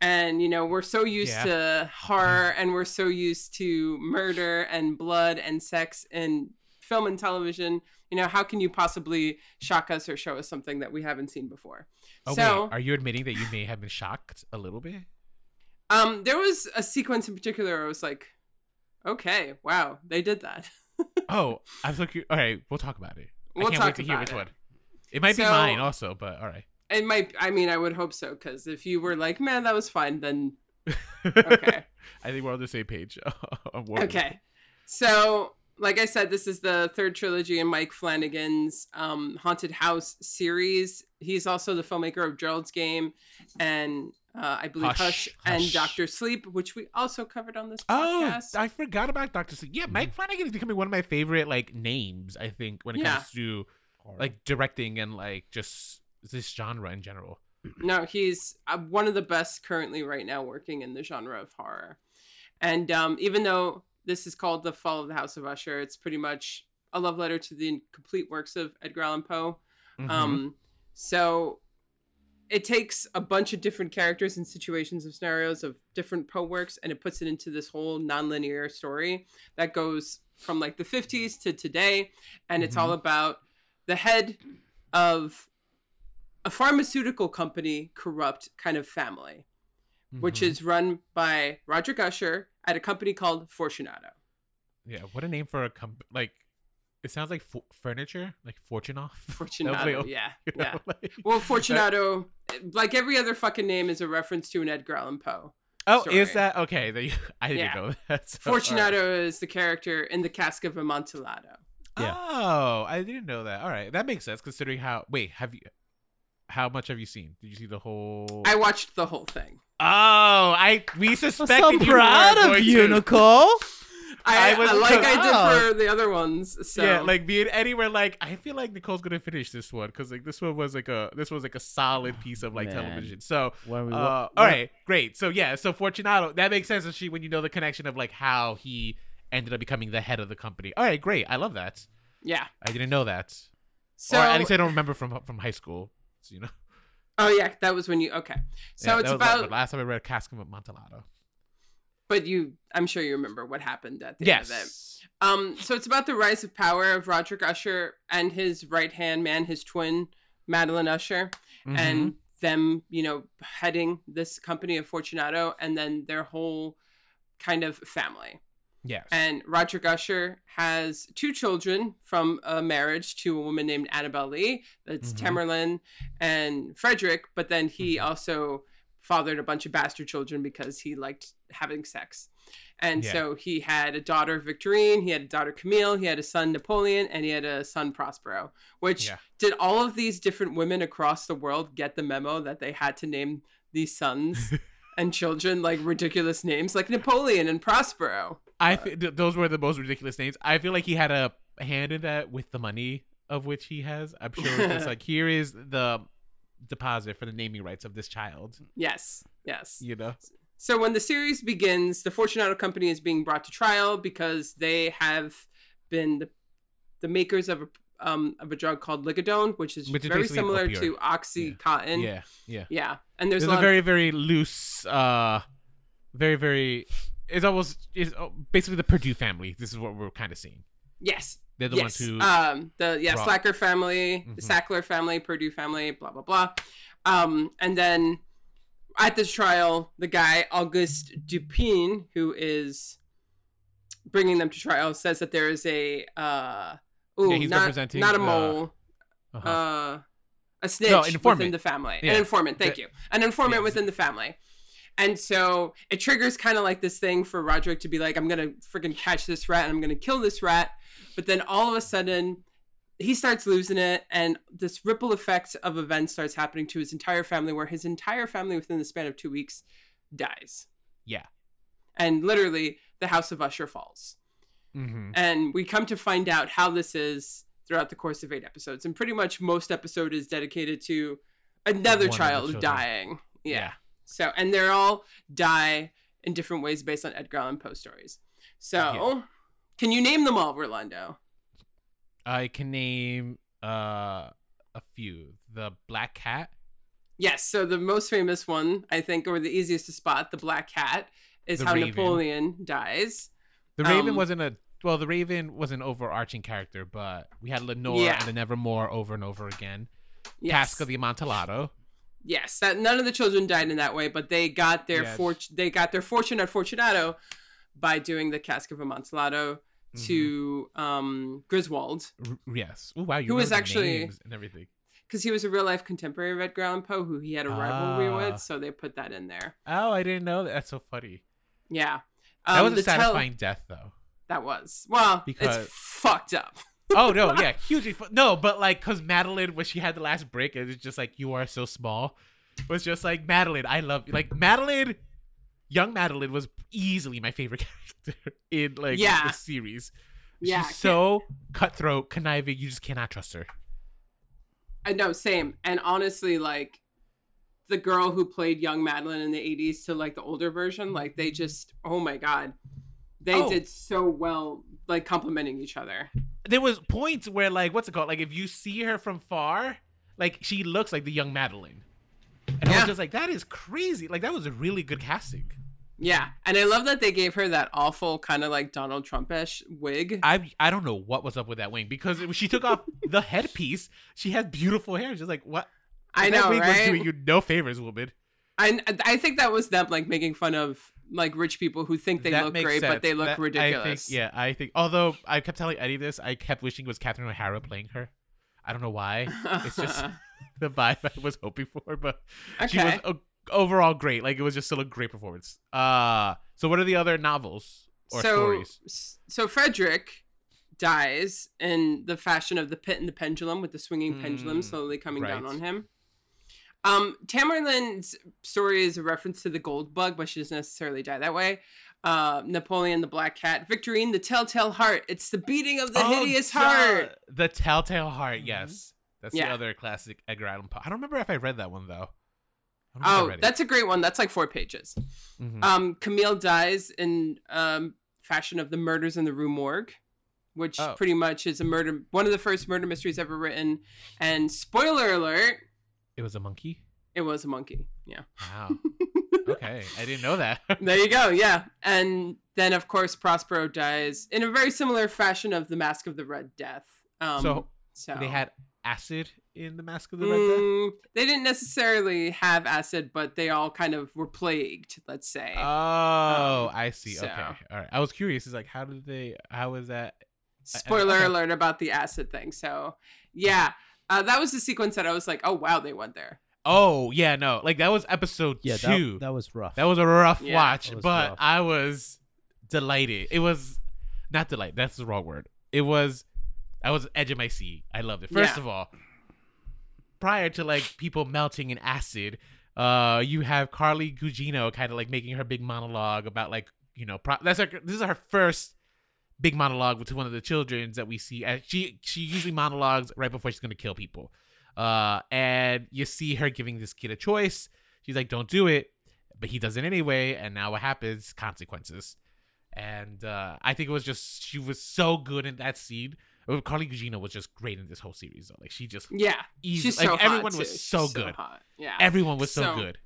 and you know we're so used Yeah. to horror and we're so used to murder and blood and sex in film and television you know how can you possibly shock us or show us something that we haven't seen before Oh, so wait, are you admitting that you may have been shocked a little bit? um there was a sequence in particular where i was like okay wow they did that (laughs) Oh, I'm so curious. All right, we'll talk about it. We'll I can't talk wait to hear which it. one. It might be mine also, but all right. It might. I mean, I would hope so because if you were like, "Man, that was fine," then (laughs) okay. I think we're on the same page. on War Room. Okay. So, like I said, this is the third trilogy in Mike Flanagan's um, Haunted House series. He's also the filmmaker of Gerald's Game and uh, I believe Hush, Hush, and Hush. Doctor Sleep, which we also covered on this podcast. Oh, podcast. I forgot about Doctor Sleep. Yeah, Mike Flanagan is becoming one of my favorite like names. I think when it Yeah. comes to like directing and like just this genre in general. (clears throat) No, he's uh, one of the best currently right now working in the genre of horror. And um, even though this is called The Fall of the House of Usher, it's pretty much a love letter to the complete works of Edgar Allan Poe. Mhm. Um, so it takes a bunch of different characters and situations and scenarios of different Poe works and it puts it into this whole nonlinear story that goes from like the 50s to today. And it's all about the head of a pharmaceutical company corrupt kind of family, which Mhm. is run by Roger Usher at a company called Fortunato. yeah. What a name for a company! Like it sounds like fu- furniture, like Fortunoff. (laughs) Fortunato, like- yeah, (laughs) you know, yeah. like- Well, Fortunato, like every other fucking name, is a reference to an Edgar Allan Poe. oh, story. is that okay? Then you- (laughs) I didn't Yeah. know that. so, all right. Fortunato is the character in the Cask of Amontillado. Yeah. Oh, I didn't know that. All right, that makes sense considering how. Wait, have you? How much have you seen? Did you see the whole? I watched the whole thing. Oh, I we I'm suspected so you were proud of going you, to- Nicole. (laughs) I, I was- I like I Wow. did for the other ones. So Yeah, like me anywhere. Like, I feel like Nicole's gonna finish this one because like this one was like a this was like a solid piece of like Man. television. So, When we, uh, wa- all when- right, great. So yeah, so Fortunato, that makes sense. She when you know the connection of like how he ended up becoming the head of the company. All right, great. I love that. yeah. I didn't know that, So or at least I don't remember from from high school. You know, oh yeah, that was when you okay. So Yeah, it's like, about, the last time I read Cask of Amontillado. but you, I'm sure you remember what happened at the end of it. Yes. Um, so it's about the rise of power of Roderick Usher and his right hand man, his twin, Madeline Usher. Mhm. and them, you know, heading this company of Fortunato and then their whole kind of family. Yes. And Roger Usher has two children from a marriage to a woman named Annabelle Lee. That's Mhm. Tamerlane and Frederick. But then he Mhm. also fathered a bunch of bastard children because he liked having sex. And Yeah. so he had a daughter, Victorine, he had a daughter, Camille, he had a son, Napoleon, and he had a son, Prospero. Which Yeah. did all of these different women across the world get the memo that they had to name these sons (laughs) and children like ridiculous names like Napoleon and Prospero? I th- th- those were the most ridiculous names. I feel like he had a hand in that with the money of which he has. I'm sure it's just (laughs) like here is the deposit for the naming rights of this child. Yes, yes. You know. So when the series begins, the Fortunato company is being brought to trial because they have been the, the makers of a um, of a drug called Ligodone, which is Which very similar to OxyContin. yeah, yeah. Yeah, and there's, There's a a very very loose, uh, very very. It's almost it's uh, basically the Purdue family. This is what we're kind of seeing. yes, They're the yes. ones who. um, the yeah brought- Slacker family, the Mhm. Sackler family, Purdue family, blah blah blah. Um, and then at this trial, the guy Auguste Dupin, who is bringing them to trial, says that there is a uh, ooh, Yeah, he's not, representing not a mole, uh-huh. uh, a snitch No, within the family, Yeah. an informant. Thank The- you, an informant within the family. And so it triggers kind of like this thing for Roderick to be like, I'm gonna freaking catch this rat and I'm gonna kill this rat. But then all of a sudden, he starts losing it, and this ripple effect of events starts happening to his entire family, where his entire family within the span of two weeks dies. yeah. And literally, the House of Usher falls. hmm And we come to find out how this is throughout the course of eight episodes. And pretty much most episode is dedicated to another One child dying. Yeah. Yeah. So, and they're all die in different ways based on Edgar Allan Poe stories. So, Yeah. can you name them all, Rolando? I can name uh a few. The Black Cat. Yes. So, the most famous one, I think, or the easiest to spot, the Black Cat, is The how Raven. Napoleon dies. The Raven Um, wasn't a well. The Raven was an overarching character, but we had Lenore Yeah. and the Nevermore over and over again. Yes. Cask of the Amontillado. Yes, that none of the children died in that way, but they got their Yes. fortune. They got their fortune at Fortunato by doing the Cask of Amontillado to um, Griswold R- yes. Oh wow, you Who was actually- names and everything. because he was a real life contemporary of Edgar Allan Poe who he had a rivalry Ah. with, so they put that in there. Oh, I didn't know that. That's so funny. Yeah, That Um, was a the tell- satisfying death, though. that was well, Because- it's fucked up. Oh no, yeah, hugely. No, but like, cause Madeline, when she had the last break, it was just like, "You are so small." Was just like Madeline. I love you. Like Madeline, young Madeline was easily my favorite (laughs) character in like Yeah. the series. Yeah, She's so cutthroat, conniving. You just cannot trust her. I know, same. And honestly, like the girl who played young Madeline in the 80s to like the older version, like they just, oh my God. They Oh. did so well, like complimenting each other. There was points where like, what's it called? Like, if you see her from far, like she looks like the young Madeline, and I was just like, that is crazy. Like that was a really good casting. Yeah. And I love that they gave her that awful kind of like Donald Trumpish wig. I I don't know what was up with that wing because she took off (laughs) the headpiece. She had beautiful hair. She's like what? I that know, wig was right? doing you no favors, woman. And I think that was them like making fun of like rich people who think they that look great, but they look That- ridiculous. I think, yeah, I think. Although I kept telling Eddie this, I kept wishing it was Catherine O'Hara playing her. I don't know why. It's just (laughs) (laughs) the vibe I was hoping for, but she was okay. overall great. Like it was just still a great performance. Uh so what are the other novels or so, stories? so Frederick dies in the fashion of the pit and the pendulum, with the swinging pendulum Mm, slowly coming down on him. Um, Tamerlane's story is a reference to the gold bug, but she doesn't necessarily die that way. Uh, Napoleon the Black Cat, Victorine the Telltale Heart. It's the beating of the Oh, hideous duh. heart. The Telltale Heart. Mhm. Yes, that's Yeah. the other classic Edgar Allan Poe. I don't remember if I read that one though. I don't think I Oh, that's a great one. That's like four pages. Mhm. Um, Camille dies in um, fashion of the murders in the Rue Morgue, which Oh. pretty much is a murder, one of the first murder mysteries ever written. And spoiler alert, it was a monkey. it was a monkey. Yeah. Wow. (laughs) okay, I didn't know that. there you go. Yeah. And then, of course, Prospero dies in a very similar fashion of the Mask of the Red Death. Um, so so they had acid in the Mask of the Red Death. Mm, they didn't necessarily have acid, but they all kind of were plagued, let's say. Oh, Um, I see. so- Okay, all right. I was curious. It's like, how did they? how was that? I- I- Spoiler okay. alert about the acid thing. So, yeah, uh, that was the sequence that I was like, oh, wow, they went there. Oh yeah, no, like that was episode Yeah, two. that, that was rough. That was a rough Yeah. watch, but rough. I was delighted. It was not delight. That's the wrong word. It was. I was edge of my seat. I loved it. First Yeah. of all, prior to like people melting in acid, uh, you have Carla Gugino kind of like making her big monologue about like you know pro- that's her. This is her first big monologue with one of the childrens that we see. And she she usually monologues right before she's gonna kill people. Uh, and you see her giving this kid a choice. She's like, "Don't do it," but he does it anyway. And now what happens? Consequences. And uh, I think it was just she was so good in that scene. Carla Gugino was just great in this whole series. Though. Like she just Yeah. easy. She's like so hot, everyone was too. so She's good. hot. Yeah. Everyone was so, So- good.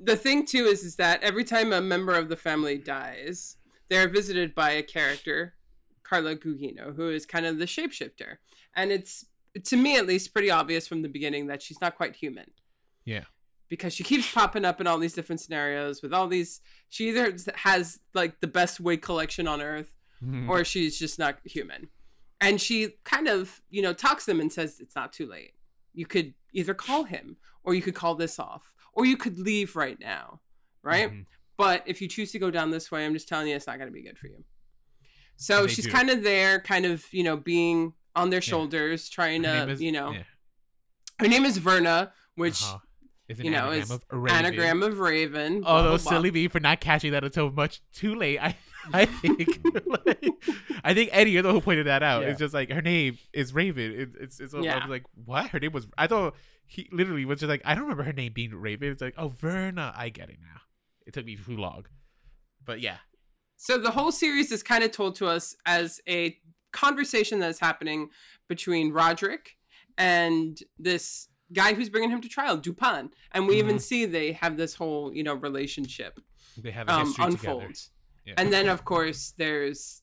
the thing too is is that every time a member of the family dies, they're visited by a character, Carla Gugino, who is kind of the shapeshifter. And it's to me at least pretty obvious from the beginning that she's not quite human. Yeah. Because she keeps popping up in all these different scenarios with all these she either has like the best wig collection on earth Mhm. or she's just not human. And she kind of, you know, talks them and says it's not too late. You could either call him or you could call this off or you could leave right now, right? Mhm. But if you choose to go down this way, I'm just telling you it's not going to be good for you. So They she's do. kind of there, kind of, you know, being on their shoulders, trying Her to, is- you know, yeah. her name is Verna, which Uh-huh. You know, is anagram of Raven. Although blah, blah. silly me for not catching that until much too late. I (laughs) I think (laughs) like, I think Eddie, you're the one who pointed that out. Yeah. It's just like her name is Raven. It, it's it's I Yeah. was like, what? Her name was I thought he literally was just like I don't remember her name being Raven. It's like, oh Verna, I get it now. It took me too long. But yeah. So the whole series is kind of told to us as a conversation that's happening between Roderick and this guy who's bringing him to trial, Dupin, and we even Mhm. see they have this whole you know relationship They have a um, history unfold. together. Yeah. And then of course there's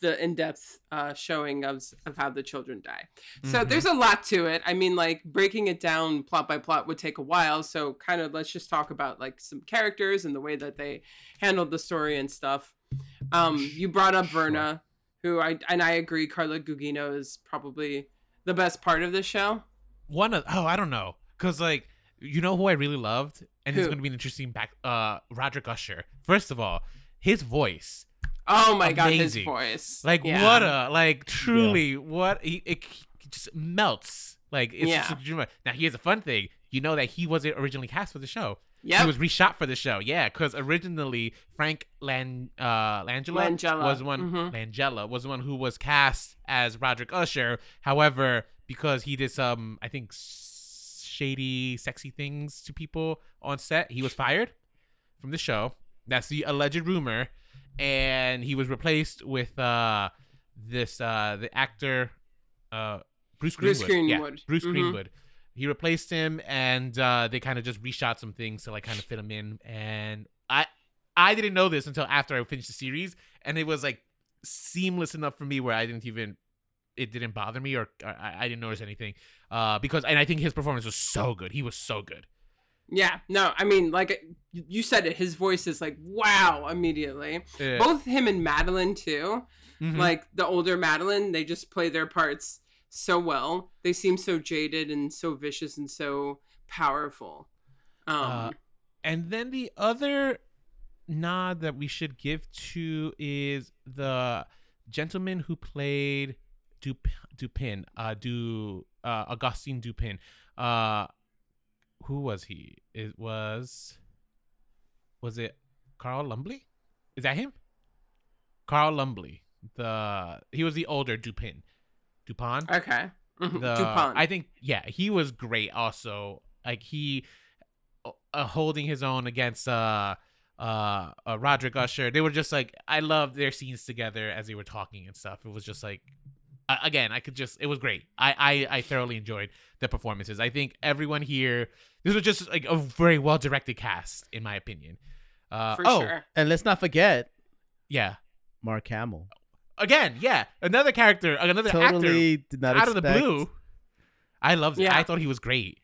the in-depth uh, showing of of how the children die. So Mhm. there's a lot to it. I mean, like breaking it down plot by plot would take a while. So kind of let's just talk about like some characters and the way that they handled the story and stuff. Um, you brought up Verna. who I and I agree, Carla Gugino is probably the best part of the show. One of oh, I don't know, cause like you know who I really loved, and Who? it's gonna be an interesting back. Uh, Roderick Usher. First of all, his voice, Oh my god, his voice! like Yeah. what a like truly what he it, he just melts. Like it's Yeah. just a dream. now here's a fun thing. You know that he wasn't originally cast for the show. Yeah, He was reshot for the show. Yeah, because originally Frank Lan uh Langella, Langella. was one Mhm. Langella was the one who was cast as Roderick Usher. However, because he did some I think shady, sexy things to people on set, he was fired from the show. That's the alleged rumor, and he was replaced with uh this uh the actor uh Bruce Greenwood. Bruce Yeah, Greenwood. Bruce Mhm. Greenwood. He replaced him, and uh, they kind of just reshot some things to like kind of fit him in. And I, I didn't know this until after I finished the series, and it was like seamless enough for me where I didn't even, it didn't bother me or I, I didn't notice anything. Uh, because and I think his performance was so good. He was so good. Yeah, no, I mean, like you said it, his voice is like wow immediately. Yeah. Both him and Madeline too. Mhm. Like the older Madeline, they just play their parts so well. They seem so jaded and so vicious and so powerful. Um, Uh, And then the other nod that we should give to is the gentleman who played Dup- Dupin, uh, Du uh, Augustine Dupin. Uh, who was he? It was was it Carl Lumbly? Is that him? Carl Lumbly. The he was the older Dupin. Dupin okay. Mhm. the Dupont. I think yeah, he was great also. Like he uh, holding his own against uh uh, uh Roderick Usher. They were just like I loved their scenes together as they were talking and stuff. It was just like uh, again, I could just it was great. I I I thoroughly enjoyed the performances. I think everyone here this was just like a very well directed cast in my opinion. Uh for oh, sure. And let's not forget yeah. Mark Hamill. Again, yeah. Another character, another actor Totally did not out of the blue. I loved it. I thought he was great.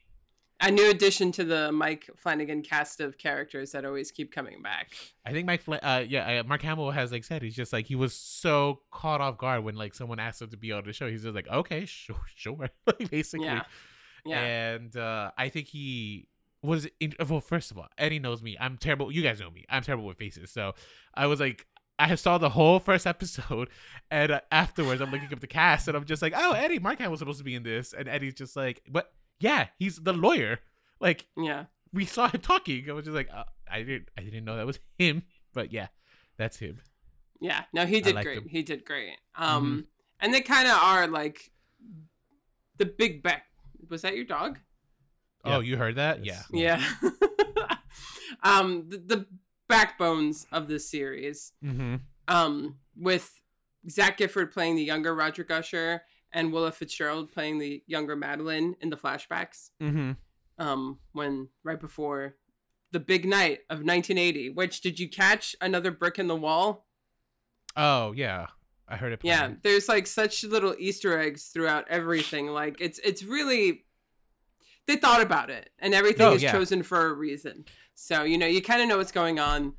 A new addition to the Mike Flanagan cast of characters that always keep coming back. I think Mike, Fla- uh, yeah, uh, Mark Hamill has like said he's just like he was so caught off guard when like someone asked him to be on the show. He's just like, okay, sure, sure, (laughs) like, basically. Yeah. Yeah. And uh, I think he was. In- well, first of all, Eddie knows me. I'm terrible. You guys know me. I'm terrible with faces. So I was like, I saw the whole first episode, and uh, afterwards I'm looking up the cast, and I'm just like, oh, Eddie, Mark Hamill's supposed to be in this, and Eddie's just like, what? Yeah, he's the lawyer. Like Yeah. we saw him talking. I was just like, uh, I didn't, I didn't know that was (laughs) him, but yeah, that's him. Yeah. No, he did great. him. He did great. Um and they kind of are like the big back. Was that your dog? Yeah. Oh, you heard that? Yes. Yeah. Yeah. (laughs) um the, the backbones of this series. Mm-hmm. Um with Zach Gilford playing the younger Roderick Usher and Willa Fitzgerald playing the younger Madeline in the flashbacks. Mm-hmm. um when right before the big night of 1980 which did you catch another brick in the wall Oh yeah, I heard it. yeah there's like such little easter eggs throughout everything like it's it's really they thought about it and everything Oh, is yeah. chosen for a reason so you know you kind of know what's going on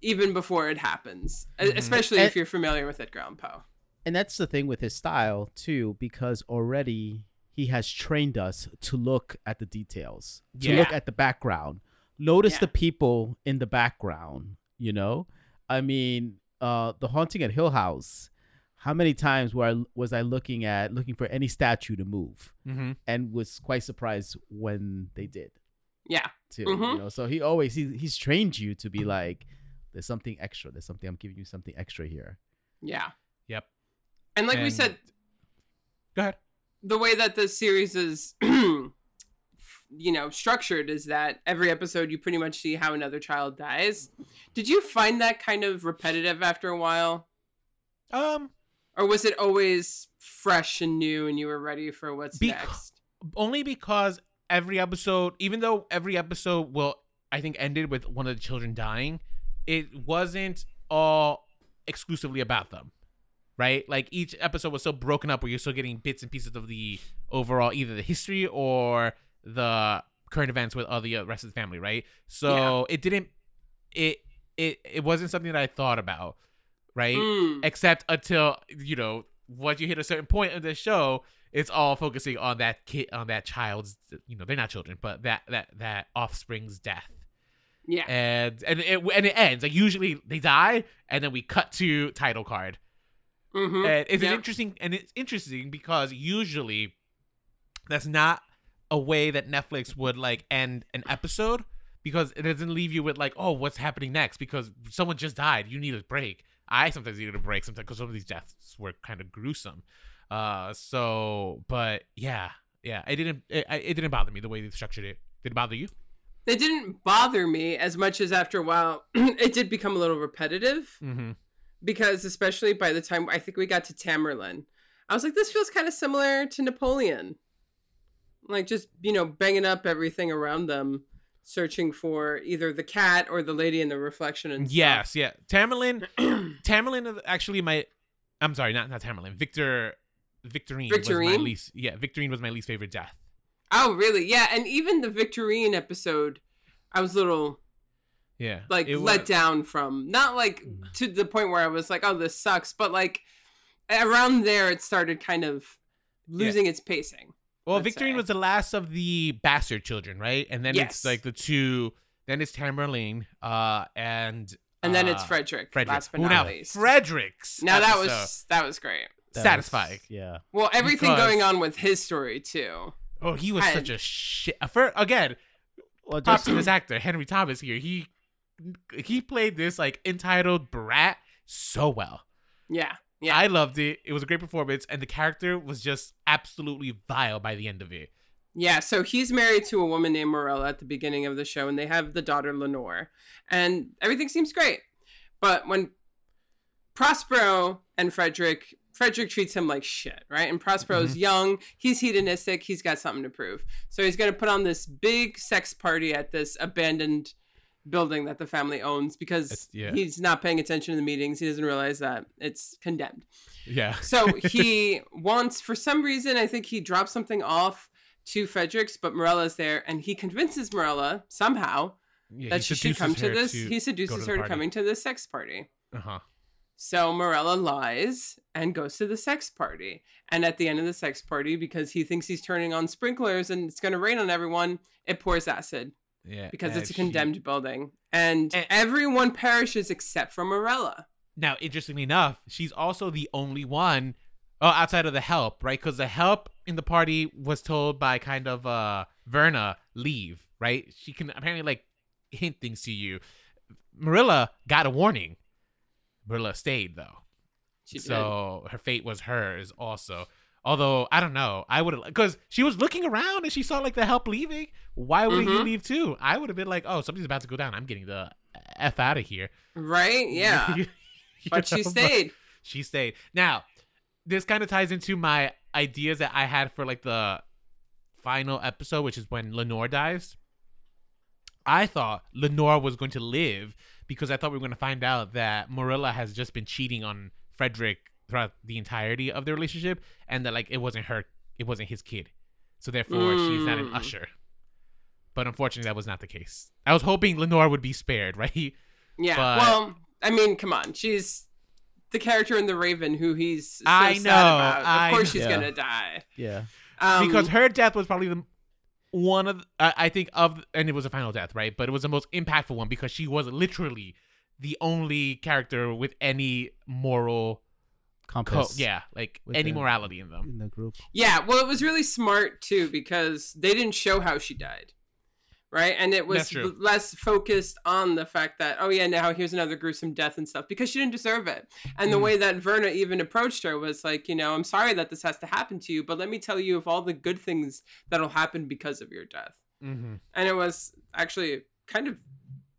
even before it happens Mhm. especially And- if you're familiar with Edgar Allan Poe And that's the thing with his style too, because already he has trained us to look at the details, to Yeah. look at the background, notice Yeah. the people in the background. You know, I mean, uh, the haunting at Hill House. How many times were I, was I looking at looking for any statue to move, Mm-hmm. and was quite surprised when they did yeah too. Mhm. You know, so he always he, he's trained you to be like, there's something extra. There's something I'm giving you something extra here. yeah Yep. And like we said Go ahead. the way that the series is (clears throat) you know structured is that every episode you pretty much see how another child dies. Did you find that kind of repetitive after a while? Um, or was it always fresh and new and you were ready for what's Bec- next? only because every episode, even though every episode will, I think, ended with one of the children dying, it wasn't all exclusively about them, right? Like each episode was so broken up where you're still getting bits and pieces of the overall, either the history or the current events with all the uh, rest of the family, right? So it didn't, it it it wasn't something that I thought about. right? Mm. Except until you know once you hit a certain point in the show, it's all focusing on that kid, on that child's. You know, they're not children, but that that that offspring's death Yeah. and and it and it ends like usually they die and then we cut to title card Mm-hmm. and it's Yep. interesting and it's interesting because usually that's not a way that netflix would like end an episode because it doesn't leave you with like oh what's happening next? Because someone just died. You need a break. I sometimes needed a break sometimes because some of these deaths were kind of gruesome. Uh so but yeah yeah it didn't it, it didn't bother me the way they structured it. Did it bother you? It didn't bother me as much as after a while (clears throat) it did become a little repetitive. Mm-hmm because especially by the time I think we got to Tamerlane, I was like, this feels kind of similar to Napoleon. Like just, you know, banging up everything around them, searching for either the cat or the lady in the reflection and stuff. Yes, yeah. Tamerlane, (clears throat) Tamerlane is actually my. I'm sorry, not not Tamerlane. Victor, Victorine, was my Victorine? least. Yeah, Victorine was my least favorite death. Oh, really? Yeah, and even the Victorine episode, I was a little Yeah, like it let was- down from. Not like to the point where I was like, oh, this sucks, but like around there, it started kind of losing its pacing. Well, let's Victorine say. was the last of the bastard children, right? And then Yes. it's like the two. Then it's Tamerlane, uh, and And then it's uh, Frederick, Frederick. last but Who not now least. Frederick's. now that was that was great. That was- satisfying. yeah. Well, everything Because- going on with his story too. Oh, he was I- such a shit. For again, Well, props just to this actor Henry Thomas here. He he played this like entitled brat so well. Yeah, yeah, I loved it. It was a great performance, and the character was just absolutely vile by the end of it. yeah. So he's married to a woman named Morella at the beginning of the show, and they have the daughter Lenore, and everything seems great. But when Prospero and Frederick, Frederick treats him like shit, right? And Prospero's mm-hmm. young, he's hedonistic, he's got something to prove. So he's going to put on this big sex party at this abandoned building that the family owns because yeah. he's not paying attention to the meetings. He doesn't realize that it's condemned. Yeah. So (laughs) he wants, for some reason, I think he drops something off to Fredericks, but Morella's there, and he convinces Morella somehow yeah that she should come to this. he seduces her to coming to this sex party. Uh huh. So Morella lies and goes to the sex party. And at the end of the sex party, because he thinks he's turning on sprinklers and it's going to rain on everyone, it pours acid Yeah. because it's a she- condemned building. And, And- everyone perishes except for Morella. Now, interestingly enough, she's also the only one, oh, outside of the help, right? Because the help in the party was told by kind of uh Verna leave, right? She can apparently like hint things to you. Morella got a warning. Morella stayed though. She did. so her fate was hers also. Although I don't know, I would have because she was looking around and she saw like the help leaving. Why wouldn't you Mhm. leave too? I would have been like, oh, something's about to go down. I'm getting the f out of here. Right? (laughs) Yeah. But she know, stayed. She stayed. Now, this kind of ties into my ideas that I had for like the final episode, which is when Lenore dies. I thought Lenore was going to live because I thought we were going to find out that Morella has just been cheating on Frederick throughout the entirety of their relationship, and that like it wasn't her, it wasn't his kid, so therefore she's not an Mm. usher. But unfortunately, that was not the case. I was hoping Lenore would be spared, (laughs) right? Yeah. But- well, I mean, come on. She's the character in The Raven who he's so I sad know, about. I of course know. she's Yeah. gonna die. Yeah. Um, because her death was probably the one of the- I I think of and it was a final death right but it was the most impactful one because she was literally the only character with any moral co- yeah like any the- morality in them In the group. Yeah, well, it was really smart too because they didn't show how she died, right? And it was less focused on the fact that oh yeah, now here's another gruesome death and stuff because she didn't deserve it. And the Mm. way that Verna even approached her was like, you know, I'm sorry that this has to happen to you, but let me tell you of all the good things that'll happen because of your death. mm-hmm. And it was actually kind of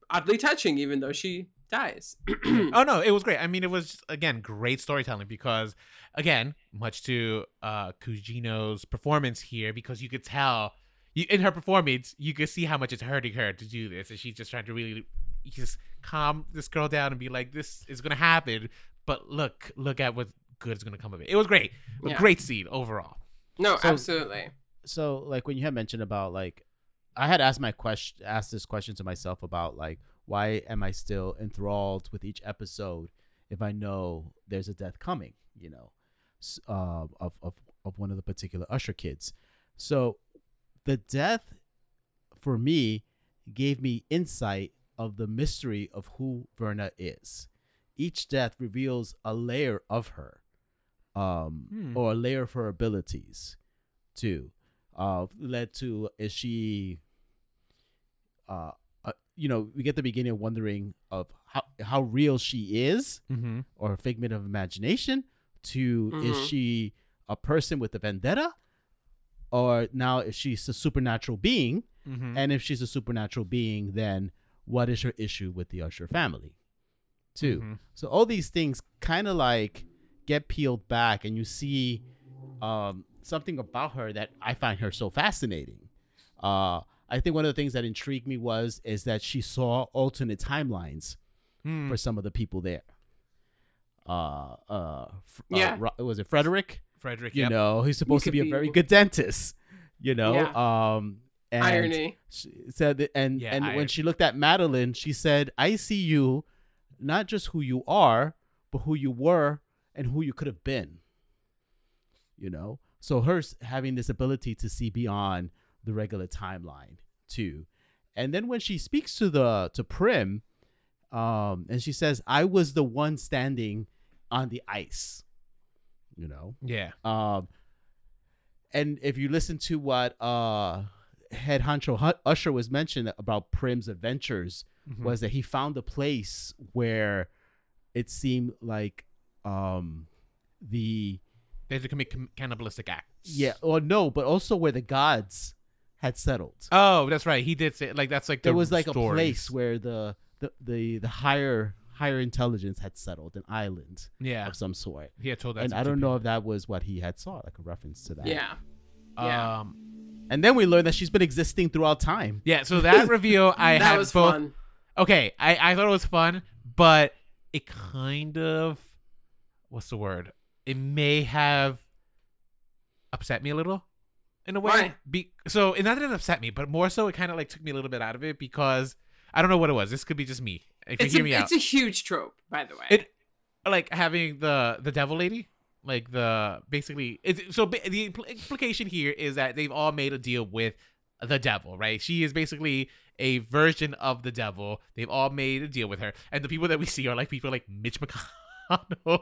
oddly touching, even though she dies. (clears throat) oh no it was great i mean it was again great storytelling because again much to uh Gugino's performance here because you could tell you, in her performance you could see how much it's hurting her to do this and she's just trying to really just calm this girl down and be like this is gonna happen but look look at what good is gonna come of it it was great Yeah. great scene overall no, So- absolutely. so like when you had mentioned about like I had asked my question asked this question to myself about like why am I still enthralled with each episode if I know there's a death coming, you know, uh, of of of one of the particular Usher kids. So the death for me gave me insight of the mystery of who Verna is. Each death reveals a layer of her, um, Hmm. or a layer of her abilities, too. Uh, led to is she, uh, uh, you know, we get the beginning of wondering of how how real she is, Mm-hmm. or a figment of imagination. To Mhm. is she a person with a vendetta, or now is she a supernatural being? Mm-hmm. And if she's a supernatural being, then what is her issue with the Usher family? Too. Mhm. So all these things kind of like get peeled back, and you see um, something about her that I find her so fascinating. Uh, I think one of the things that intrigued me was is that she saw alternate timelines Hmm. for some of the people there. Uh, uh, uh, Yeah. Was it Frederick? Frederick. You yep. know, he's supposed to could be a very good dentist. You know, Yeah. um, and Irony. she said that, and Yeah, and I- when she looked at Madeline, she said, "I see you, not just who you are, but who you were and who you could have been." You know, so her having this ability to see beyond the regular timeline too, and then when she speaks to the to Pym, um, and she says, "I was the one standing on the ice," you know, Yeah. um, and if you listen to what uh, head honcho Usher was mentioned about Pym's adventures, Mhm. was that he found a place where it seemed like um, the They had to commit cannibalistic acts. yeah or no, but also where the gods had settled. Oh, that's right. He did say like that's like there the was like a place where the the, the the higher higher intelligence had settled, an island yeah of some sort. he had told that. And to I don't know if that was what he had saw, like a reference to that. Yeah. yeah. Um. And then we learned that she's been existing throughout time. Yeah. So that (laughs) reveal, I that had was both. fun. Okay, I I thought it was fun, but it kind of what's the word? It may have upset me a little in a way. Be, so and that didn't upset me, but more so it kind of like took me a little bit out of it because I don't know what it was. This could be just me. If It's you a, hear me out, it's a huge trope, by the way. it like having the the devil lady like the basically it's so the impl- implication here is that they've all made a deal with the devil right she is basically a version of the devil they've all made a deal with her and the people that we see are like people like mitch mcconnell (laughs) uh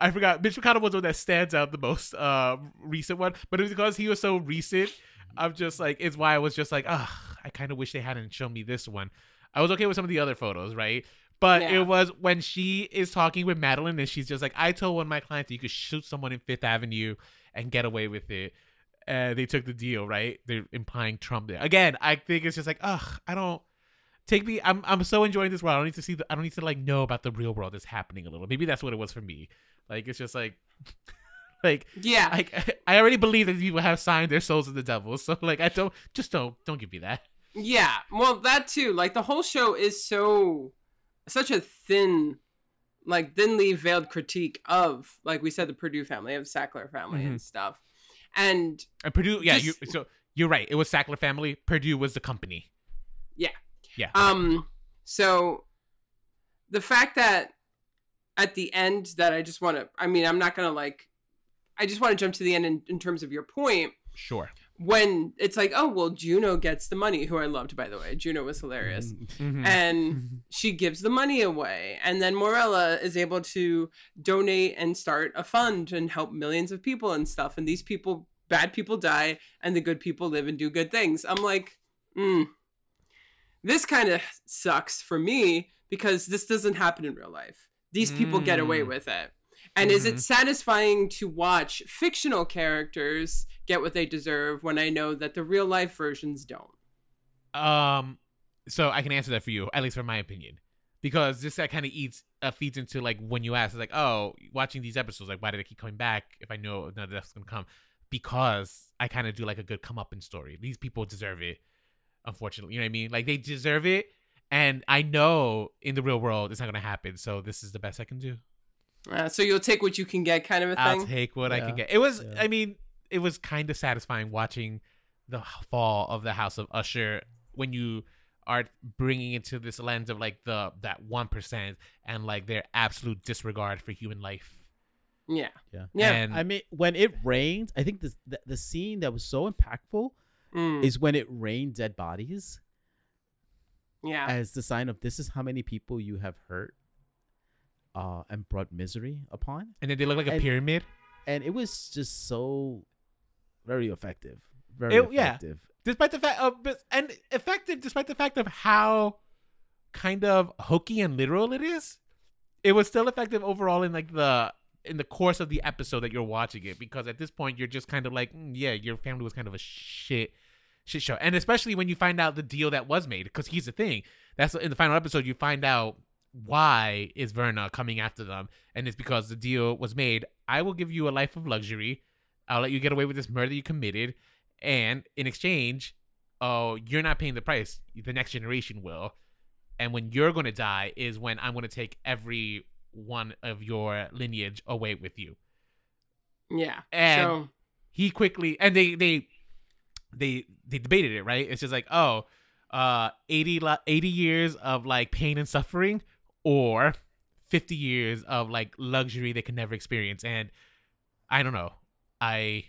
i forgot mitch mcconnell was the one that stands out the most uh recent one but it was because he was so recent i'm just like it's why i was just like ah i kind of wish they hadn't shown me this one i was okay with some of the other photos right but Yeah. it was when she is talking with Madeline and she's just like, I told one of my clients that you could shoot someone in Fifth Avenue and get away with it. And they took the deal, right? They're implying Trump there. Again, I think it's just like, ugh, I don't take me I'm I'm so enjoying this world. I don't need to see the I don't need to like know about the real world that's happening a little. Maybe that's what it was for me. Like it's just like (laughs) like yeah. like (laughs) I already believe that people have signed their souls to the devil. So like I don't just don't don't give me that. Yeah, well, that too. Like the whole show is so such a thin, like thinly veiled critique of, like we said, the Purdue family, of Sackler family and mm-hmm. stuff. And And Purdue, yeah, you so you're right. It was Sackler family. Purdue was the company. Yeah. Yeah. um, so the fact that at the end that I just want to, I mean, I'm not gonna like, I just want to jump to the end in, in terms of your point. sure. When it's like, oh well, Juno gets the money, who I loved by the way. Juno was hilarious. Mhm. and she gives the money away and then morella is able to donate and start a fund and help millions of people and stuff and these people bad people die and the good people live and do good things i'm like mm, this kind of sucks for me because this doesn't happen in real life these people get away Mm. with it and is Mhm. it satisfying to watch fictional characters get what they deserve when i know that the real life versions don't Um, so I can answer that for you, at least from my opinion, because this that kind of eats uh, feeds into like when you ask, it's like, oh, watching these episodes, like, why did I keep coming back if I know of that's gonna come? Because I kind of do like a good come up in story. These people deserve it, unfortunately. You know what I mean? Like they deserve it, and I know in the real world it's not gonna happen. So this is the best I can do. uh, so you'll take what you can get kind of a thing. I'll take what I can get. It was, Yeah. I mean, it was kind of satisfying watching the fall of the House of Usher when you are bringing into this lens of like the that one percent and like their absolute disregard for human life. Yeah. Yeah. Yeah. And I mean, when it rained, I think this, the the scene that was so impactful Mm, is when it rained dead bodies yeah. as the sign of this is how many people you have hurt uh, and brought misery upon. and then they look like a pyramid. And it was just so very effective. Very It- yeah. effective. despite the fact of but- and effective despite the fact of how kind of hokey and literal it is it was still effective overall in like the in the course of the episode that you're watching it because at this point you're just kind of like "Mm, yeah your family was kind of a shit shit show and especially when you find out the deal that was made because here's the thing that's in the final episode you find out why is Verna coming after them and it's because the deal was made I will give you a life of luxury I'll let you get away with this murder you committed and in exchange, oh, you're not paying the price. The next generation will. And when you're going to die is when I'm going to take every one of your lineage away with you. yeah. And so he quickly and they they they they debated it, right? It's just like, oh, uh 80 80 years of like pain and suffering or 50 years of like luxury they can never experience and I don't know. I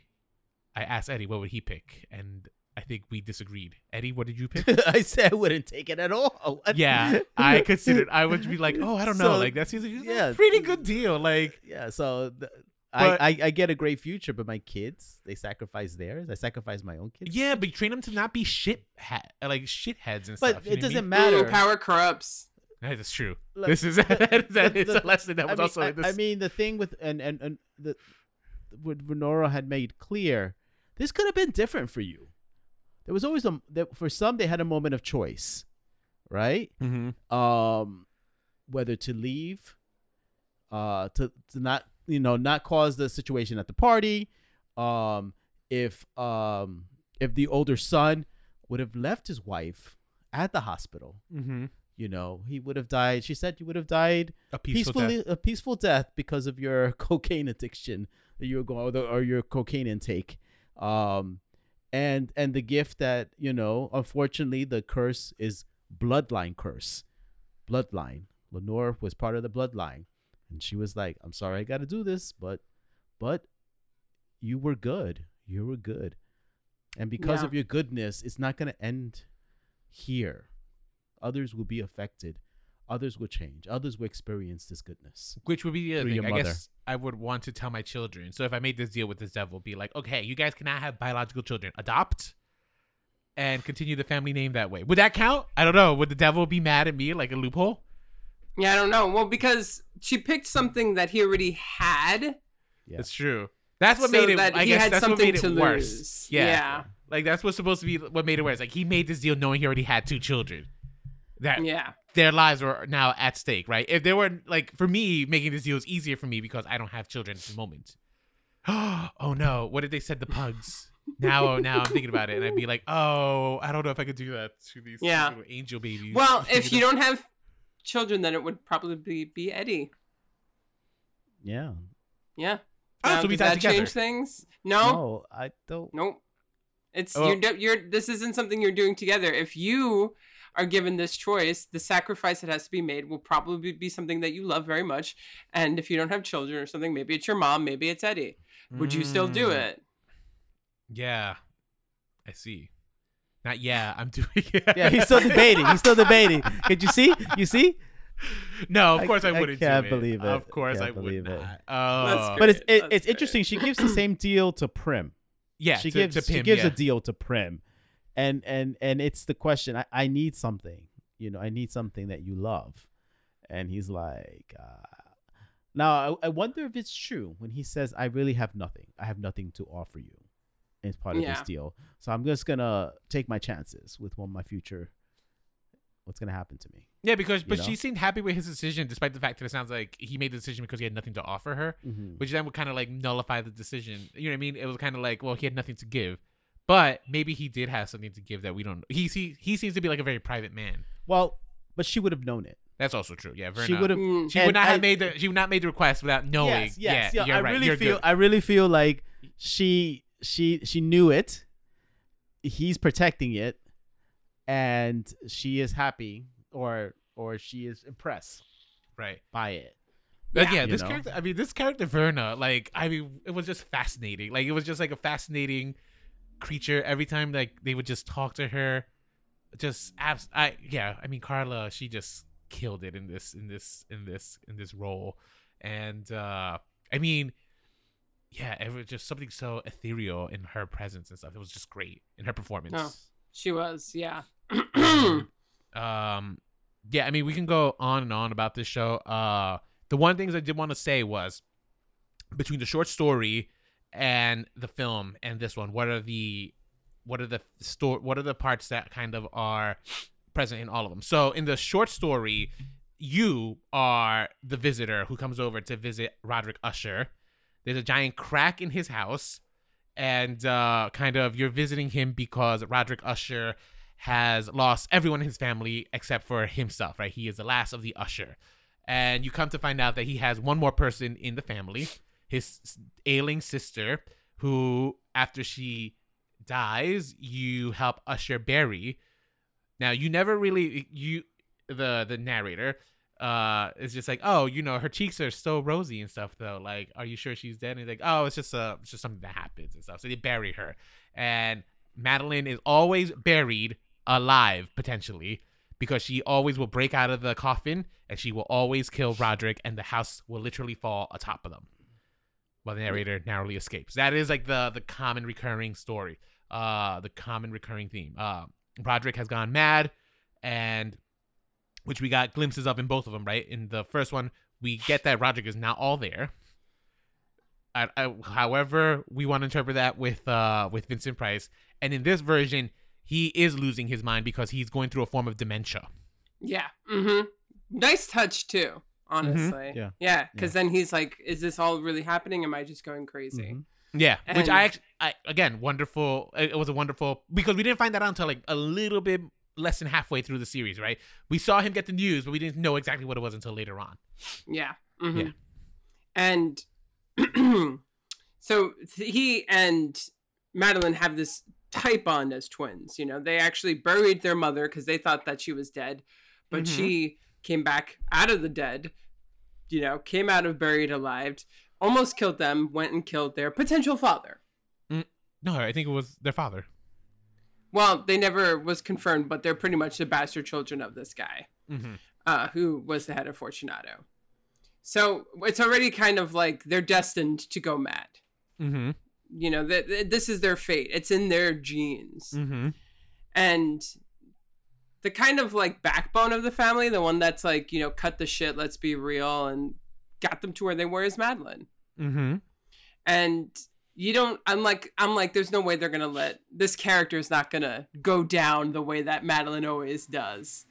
I asked Eddie what would he pick and I think we disagreed. Eddie, what did you pick? (laughs) I said I wouldn't take it at all. (laughs) Yeah, I considered I would be like, "Oh, I don't know. Like that seems like a yeah. pretty good deal." Like Yeah, so th- But- I, I I get a great future, but my kids they sacrifice theirs. I sacrifice my own kids. yeah, but you train them to not be shit ha- like shitheads and but stuff. you it know what I doesn't mean? matter. Ooh, power corrupts. That is true. Look, this is (laughs) the- that, that the- is the- a lesson that I was mean, also I, in this. I mean, the thing with and and and the what Verna had made clear, this could have been different for you. There was always a that for some they had a moment of choice, right? Mhm. Um, whether to leave, uh, to to not you know not cause the situation at the party, um, if um if the older son would have left his wife at the hospital, Mhm. you know, he would have died. She said you would have died a peaceful peacefully death. a peaceful death because of your (laughs) cocaine addiction that you were going or, or your cocaine intake um and and the gift that you know unfortunately the curse is bloodline curse bloodline lenore was part of the bloodline and she was like i'm sorry i gotta do this but but you were good you were good and because Yeah. of your goodness it's not gonna end here others will be affected others will change others will experience this goodness Which would be the other thing. your I mother. guess I would want to tell my children. So if I made this deal with this devil, be like, okay, you guys cannot have biological children. Adopt and continue the family name that way. Would that count? I don't know. Would the devil be mad at me like a loophole? Yeah, I don't know. Well, because she picked something that he already had. Yeah. That's true. That's what so made it. that I he guess had that's what made it worse. Yeah. Yeah. Like that's what's supposed to be what made it worse. Like he made this deal knowing he already had two children. That Yeah. their lives were now at stake, right? If they were like for me, making this deal is easier for me because I don't have children at the moment. (gasps) oh no, what did they said the pugs? Now, oh, now I'm thinking about it, and I'd be like, oh, I don't know if I could do that to these Yeah. angel babies. Well, (laughs) if you don't have children, then it would probably be, be Eddie. yeah Yeah. Oh, Now, so we does died that together. change things? No. no i don't Nope. It's Oh. you're you're this isn't something you're doing together. If you are given this choice, the sacrifice that has to be made will probably be something that you love very much. And if you don't have children or something, maybe it's your mom, maybe it's Eddie. Would you still do Mm, it? Yeah, I see. Not yeah, I'm (laughs) doing it. yeah he's still debating he's still debating could you see you see No, of I- course I, I wouldn't. can't do believe it. Of course Can't I would believe it. not. Oh, but it's it, it's great. interesting she gives the (clears throat) same deal to Pym yeah. she to, gives to she gives yeah. a deal to Pym and and and it's the question I, I need something you know i need something that you love and he's like uh, now I, I wonder if it's true when he says i really have nothing i have nothing to offer you as part of this deal so i'm just gonna take my chances with what my future what's gonna happen to me Yeah, because you but know? she seemed happy with his decision, despite the fact that it sounds like he made the decision because he had nothing to offer her, mm-hmm. which then would kind of like nullify the decision. You know what I mean? It was kind of like, well, he had nothing to give, but maybe he did have something to give that we don't. He he, he seems to be like a very private man. well but she would have known it That's also true. Yeah, Verna. she would have Mm, She would not I- have made the. She would not made the request without knowing. Yes, yes, yeah, yeah. you're I right. really you're feel good. I really feel like she she she knew it. He's protecting it. and she is happy or or she is impressed Right. by it. But yeah, You this know? character. I mean, this character Verna. Like, I mean, it was just fascinating. Like, it was just like a fascinating creature. Every time like they would just talk to her, just abs. I yeah. I mean, Carla. She just killed it in this in this in this in this role, and uh I mean, yeah, it was just something so ethereal in her presence and stuff. It was just great in her performance. Oh. She was, yeah. um (clears throat) yeah i mean we can go on and on about this show uh the one things i did want to say was between the short story and the film and this one what are the what are the store what are the parts that kind of are present in all of them so in the short story you are the visitor who comes over to visit roderick usher there's a giant crack in his house and uh kind of you're visiting him because roderick usher has lost everyone in his family except for himself, right? He is the last of the usher. And you come to find out that he has one more person in the family, his ailing sister, who, after she dies, you help usher bury. Now, you never really, you, the the narrator, uh, it's just like, oh, you know, her cheeks are so rosy and stuff, though. Like, are you sure she's dead? And he's like, oh, it's just a, it's just something that happens and stuff. So they bury her, and Madeline is always buried alive potentially because she always will break out of the coffin and she will always kill Roderick and the house will literally fall atop of them while the narrator narrowly escapes. That is like the the common recurring story, uh, the common recurring theme. Uh, Roderick has gone mad, and which we got glimpses of in both of them. Right in the first one, we get that Roderick is not all there. I, I, however, we want to interpret that with uh with Vincent Price, and in this version, he is losing his mind because he's going through a form of dementia. yeah. Mm-hmm. Nice touch too, honestly. Mm-hmm. Yeah. Yeah, because then he's like, "Is this all really happening? Am I just going crazy?" Mhm. Yeah, which I actually, I, again, wonderful. It it was a wonderful because we didn't find that out until like a little bit less than halfway through the series, right? We saw him get the news, but we didn't know exactly what it was until later on. Yeah. hmm Yeah. And (clears throat) so he and Madeline have this type on as twins. You know, they actually buried their mother because they thought that she was dead, but Mhm. she came back out of the dead. You know, came out of buried alive, almost killed them, went and killed their potential father. No, I think it was their father. Well, they never was confirmed, but they're pretty much the bastard children of this guy. Mm-hmm. uh, who was the head of Fortunato. So it's already kind of like they're destined to go mad. Mm-hmm. You know, that th- this is their fate. It's in their genes. Mm-hmm. And the kind of like backbone of the family, the one that's like, you know, cut the shit, let's be real, and got them to where they were is Madeline. Mm-hmm. And you don't I'm like I'm like there's no way they're gonna let this character is not gonna go down the way that Madeline always does.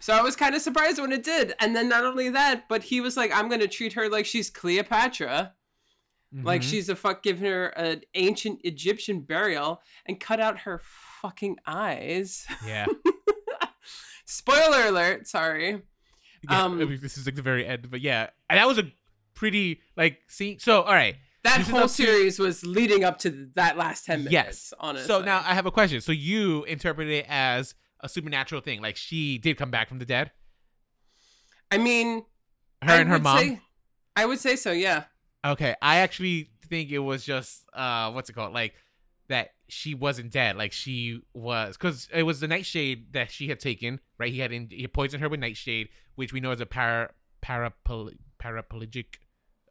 So I was kind of surprised when it did. And then not only that, but he was like, I'm gonna treat her like she's Cleopatra. Like Mm-hmm. she's a fuck giving her an ancient Egyptian burial and cut out her fucking eyes. yeah. (laughs) Spoiler alert, sorry. yeah Um, this is like the very end, but yeah, and that was a pretty like see. So all right, That This whole up to- series was leading up to that last 10 minutes, Yes. honestly. so now I have a question. So you interpret it as a supernatural thing, like she did come back from the dead, I mean, her I and her mom. say- I would say so, yeah. Okay, I actually think it was just uh, what's it called? Like that she wasn't dead. Like she was, because it was the nightshade that she had taken. Right, he had in, he poisoned her with nightshade, which we know is a para parapl- paraplegic.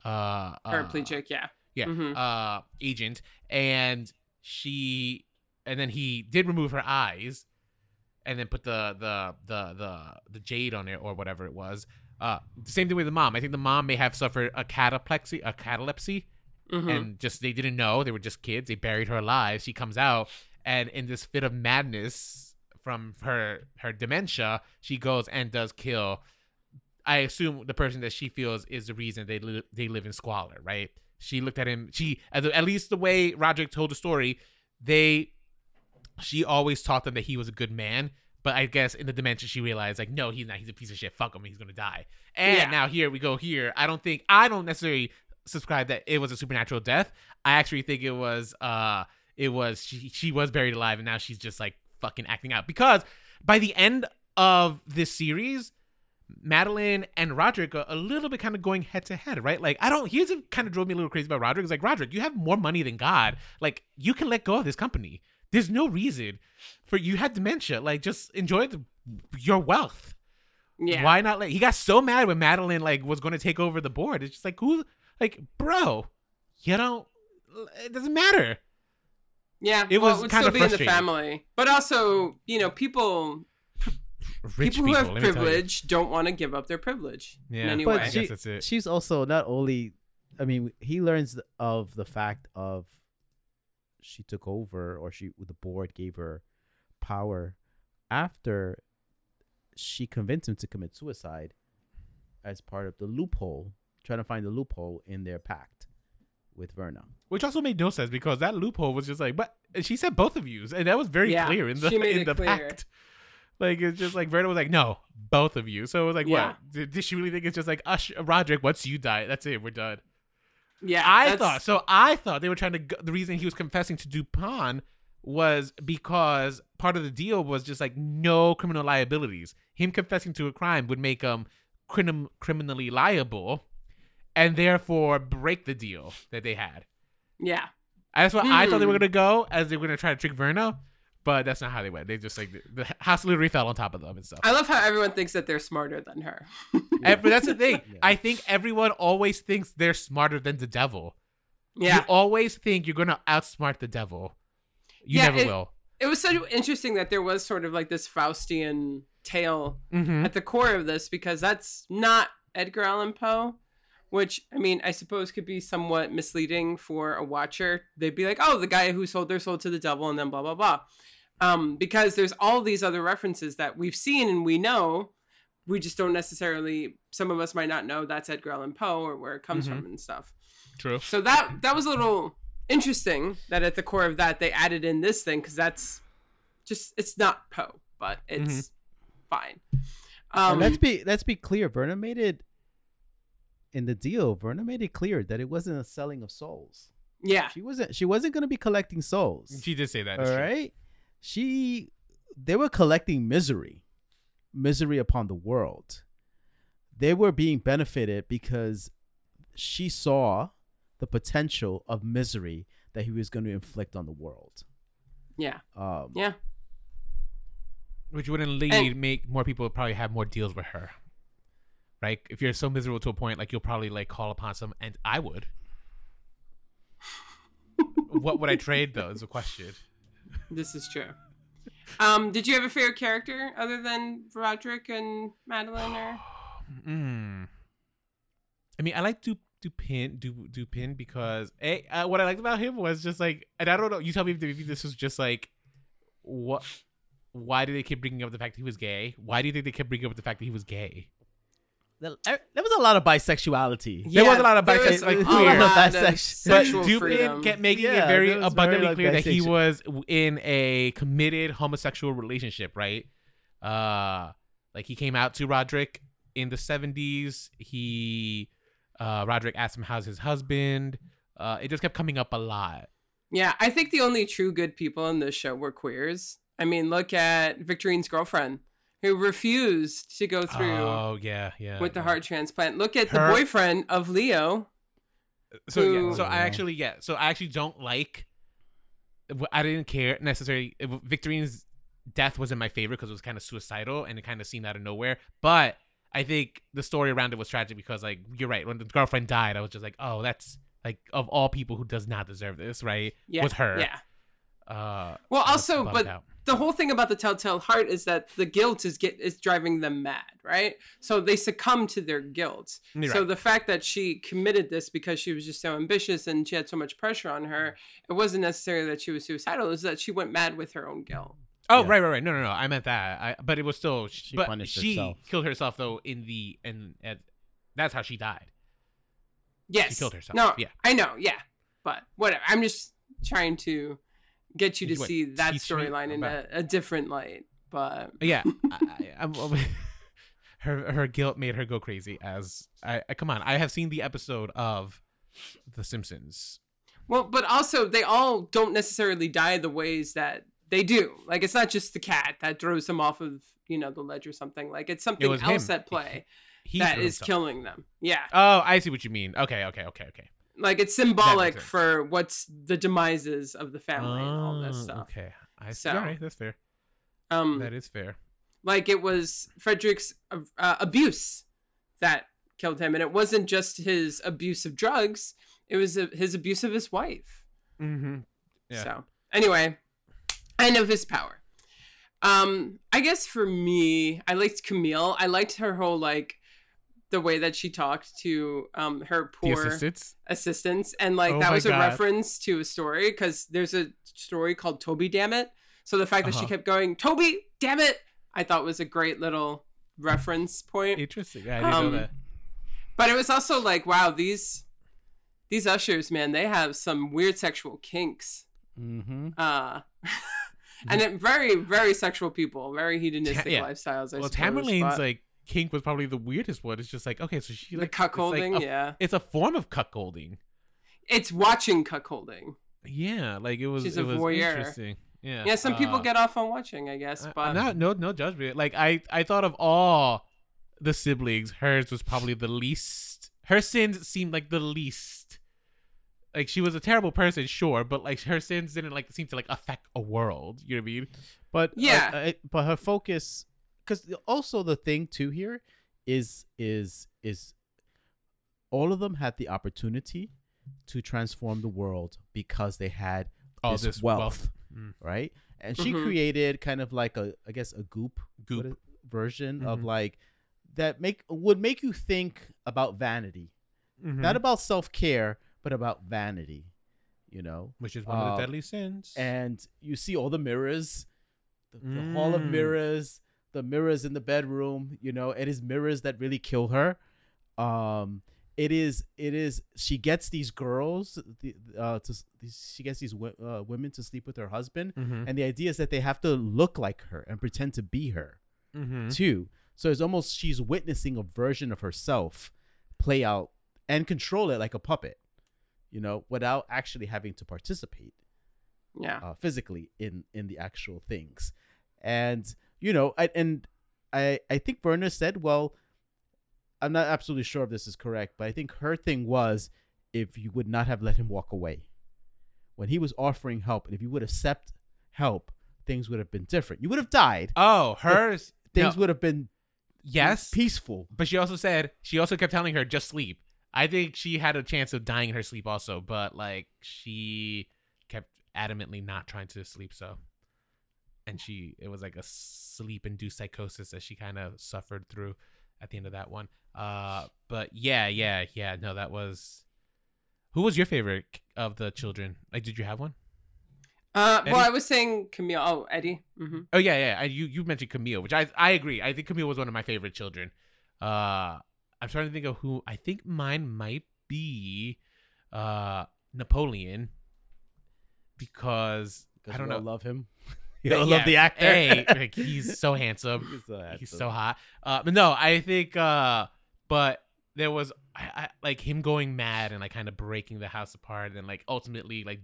Uh, uh, Paraplegic, yeah. Yeah, Mhm. uh, agent, and she, and then he did remove her eyes, and then put the the the the the jade on it or whatever it was. Uh, the same thing with the mom. I think the mom may have suffered a cataplexy, a catalepsy, Mhm. and just they didn't know they were just kids. They buried her alive. She comes out, and in this fit of madness from her her dementia, she goes and does kill. I assume the person that she feels is the reason they li- they live in squalor, right? She looked at him. She at, least the way Roderick told the story, they she always taught them that he was a good man. But I guess in the dimension she realized like, no, he's not. He's a piece of shit. Fuck him. He's gonna die. And Yeah. now here we go. Here, I don't think I don't necessarily subscribe that it was a supernatural death. I actually think it was uh it was she she was buried alive and now she's just like fucking acting out because by the end of this series, Madeline and Roderick are a little bit kind of going head to head, right? Like, I don't, here's what kind of drove me a little crazy about Roderick. It's like, Roderick, you have more money than God. Like, you can let go of this company. There's no reason for you had dementia. Like, just enjoy the, your wealth. Yeah. Why not let, he got so mad when Madeline, like, was going to take over the board. It's just like, who, like, bro, you don't, it doesn't matter. Yeah. It well, was it would kind still of be in the family. But also, you know, people Rich people, who have let me tell you. privilege don't want to give up their privilege in Yeah. any But way. I she- guess that's it. she's also not only i mean he learns of the fact of she took over or she the board gave her power after she convinced him to commit suicide as part of the loophole trying to find the loophole in their pact with verna Which also made no sense because that loophole was just like, but she said both of yous, and that was very Yeah, clear in the she made in it the clear. pact. Like it's just like Verna was like, no, both of you. So it was like, Yeah. what? Did, did she really think it's just like Ush, Roderick? Once you die, that's it, we're done. yeah. I that's- thought so. I thought they were trying to. Go, the reason he was confessing to Dupin was because part of the deal was just like no criminal liabilities. Him confessing to a crime would make him crim- criminally liable, and therefore break the deal that they had. Yeah. That's what I thought they were Hmm. gonna go, as they were gonna try to trick Verna, but that's not how they went. They just like the house literally fell on top of them and stuff. I love how everyone thinks that they're smarter than her. (laughs) And- but that's the thing. Yeah. I think everyone always thinks they're smarter than the devil. Yeah. You always think you're gonna outsmart the devil. You Yeah, never it- will. It was so interesting that there was sort of like this Faustian tale Mm-hmm. at the core of this because that's not Edgar Allan Poe, which I mean, I suppose could be somewhat misleading for a watcher. They'd be like, "Oh, the guy who sold their soul to the devil," and then blah blah blah, um, because there's all these other references that we've seen and we know. We just don't necessarily. Some of us might not know that's Edgar Allan Poe or where it comes Mhm. from and stuff. True. So that that was a little interesting that at the core of that they added in this thing because that's just it's not Poe, but it's fine. Um, and let's be let's be clear verna made it in the deal verna made it clear that it wasn't a selling of souls yeah, she wasn't she wasn't going to be collecting souls She did say that. All it's true. Right. She they were collecting misery. Misery upon the world. They were being benefited because she saw the potential of misery that he was going to inflict on the world. yeah, Um yeah. Which wouldn't lead And- make more people probably have more deals with her. Right? If you're so miserable to a point, like you'll probably like call upon some, and I would. (laughs) what would I trade though? Is a question. This is true. Um, did you have a favorite character other than Roderick and Madeline? Or (sighs) Mm. I mean, I like Du Dupin, Du Dupin because a uh, what I liked about him was just like, and I don't know. You tell me if if this was just like, what? Why do they keep bringing up the fact that he was gay? Why do you think they kept bringing up the fact that he was gay? There there was a lot of bisexuality. There was a lot of bisexuality. bisexual- like, a queer. lot of Bisexual. But Dupin kept making Yeah, it very abundantly very, like, clear that he was in a committed homosexual relationship, right? Uh, like he came out to Roderick in the seventies. He, uh, Roderick asked him how's his husband. Uh, it just kept coming up a lot. Yeah, I think the only true good people in this show were queers. I mean, look at Victorine's girlfriend who refused to go through Oh yeah, yeah. with the yeah. heart transplant. Look at Her- the boyfriend of Leo. So yeah, so I actually yeah, so I actually don't like. I didn't care necessarily. Victorine's death wasn't my favorite because it was kind of suicidal and it kind of seemed out of nowhere. But I think the story around it was tragic because like you're right. When the girlfriend died, I was just like, oh, that's like of all people who does not deserve this, right? Yeah, Was her. Yeah. Uh, Well, also, but out. The whole thing about the telltale heart is that the guilt is get is driving them mad, right? So they succumb to their guilt. You're So the fact that she committed this because she was just so ambitious and she had so much pressure on her, it wasn't necessarily that she was suicidal. It was that she went mad with her own guilt. Oh Yeah. right, right, right. No, no, no. I meant that. I, but it was still. She but punished she herself. killed herself though in the and and that's how she died. Yes, she killed herself, No, yeah. I know. Yeah, but whatever. I'm just trying to get you to What, see that storyline in a, a different light. But uh, Yeah, (laughs) I, I, (laughs) her her guilt made her go crazy. As I, I come on, I have seen the episode of The Simpsons. Well, but also they all don't necessarily die the ways that they do. Like it's not just the cat that throws them off of you know the ledge or something. Like it's something was else him. at play He that threw is himself. killing them. Yeah, Oh, I see what you mean. Okay, okay, okay, okay. Like it's symbolic for what's the demises of the family and all this Oh, stuff. Okay, I see. So- All right, that's fair. Um, That is fair. like it was Frederick's uh, abuse that killed him, and it wasn't just his abuse of drugs; it was uh his abuse of his wife. Mm-hmm. Yeah. So anyway, end of his power. Um, I guess for me, I liked Camille. I liked her whole like the way that she talked to um her The poor assistants. assistants, and like Oh that was a reference to a story because there's a story called Toby Dammit. So the fact that she Uh-huh. kept going Toby Dammit, I thought was a great little reference point. Interesting. Yeah, I didn't Um, know that. But it was also like, wow, these these ushers, man, they have some weird sexual kinks. Mm-hmm. Uh (laughs) and it, very, very sexual people, very hedonistic yeah. lifestyles. I Well, suppose, Tamerlane's but like kink was probably the weirdest one. It's just like okay, so she the like like cuckolding, a- yeah. It's a form of cuckolding. It's watching cuckolding. Yeah, like it was. She's it a was voyeur. interesting. Yeah. Yeah, some people uh, get off on watching, I guess, I- but not no no judgment. Like I I thought of all the siblings, hers was probably the least. Her sins seemed like the least. Like she was a terrible person, sure, but like her sins didn't like seem to like affect a world. You know what I mean? But Yeah. uh, uh, but her focus, because also the thing too here is is is all of them had the opportunity to transform the world because they had All this, this wealth, wealth. Mm. right? And she Mhm. created kind of like a I guess a goop Goop. what is- version of Mhm. like that make would make you think about vanity, Mhm. not about self care, but about vanity. You know, which is one of the deadly sins. and you see all the mirrors, the, the hall of Mm. mirrors, the mirrors in the bedroom. You know, it is mirrors that really kill her. Um, it is, it is. She gets these girls, the, uh, to she gets these wo- uh, women to sleep with her husband, Mhm. and the idea is that they have to look like her and pretend to be her Mhm. too. So it's almost she's witnessing a version of herself play out and control it like a puppet, you know, without actually having to participate yeah. uh, physically in in the actual things and you know I, and i i think verna said well i'm not absolutely sure if this is correct but i think her thing was if you would not have let him walk away when he was offering help and if you would accept help things would have been different you would have died Oh, hers. things no, would have been yes, peaceful but she also said she also kept telling her just sleep. I think she had a chance of dying in her sleep also, but like she kept adamantly not trying to sleep. So, and she it was like a sleep induced psychosis that she kind of suffered through at the end of that one. Uh, but yeah, yeah, yeah. No, that was. Who was your favorite of the children? Like, did you have one? Uh, well, I was saying Camille. Oh, Eddie. Mm-hmm. Oh yeah, yeah. I, you you mentioned Camille, which I I agree. I think Camille was one of my favorite children. Uh, I'm trying to think of who. I think mine might be, uh, Napoleon, because I don't we all know. love him (laughs) Yeah, you all love the actor A, (laughs) like, he's so handsome. He's so He's so hot. Uh, but no, I think. Uh, but there was I, I like him going mad and like kind of breaking the house apart and like ultimately like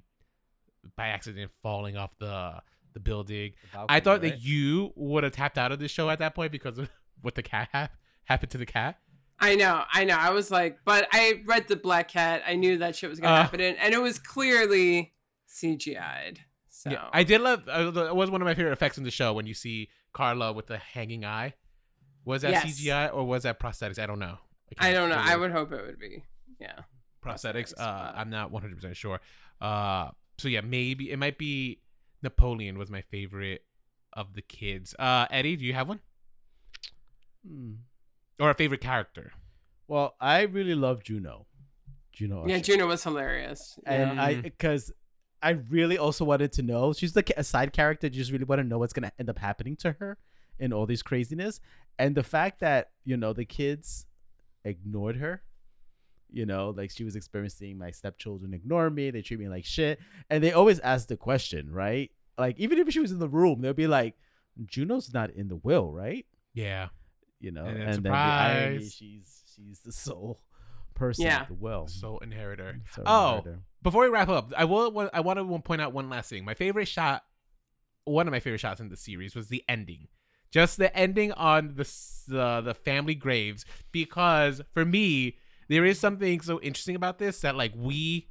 by accident falling off the the building. The I thought right? that you would have tapped out of this show at that point because of (laughs) what the cat hap- happened to the cat. I know, I know. I was like, but I read the Black Cat. I knew that shit was gonna Uh. happen, and, and it was clearly CGI'd. So Yeah, I did love. Uh, it was one of my favorite effects in the show when you see Carla with the hanging eye. Was that Yes. CGI or was that prosthetics? I don't know. I can't don't know. I would hope it would be. Yeah. prosthetics. prosthetics, Uh, I'm not 100 percent sure. Uh, so yeah, maybe it might be Napoleon was my favorite of the kids. Uh, Eddie, do you have one Hmm. or a favorite character? well i really love juno juno Yeah, Juno was hilarious. and I because I really also wanted to know. She's like a side character. You just really want to know what's gonna end up happening to her in all these craziness, and the fact that you know the kids ignored her. You know, like she was experiencing my stepchildren ignore me. They treat me like shit, and they always ask the question, right? Like even if she was in the room, they'll be like, "Juno's not in the will, right?" Yeah. You know, And and, then then the irony, she's she's the sole person Yeah. of the will. Soul inheritor. So Oh. murder. Before we wrap up, I will. I want to point out one last thing. My favorite shot one of my favorite shots in the series was the ending. Just the ending on the the the family graves because for me there is something so interesting about this that like we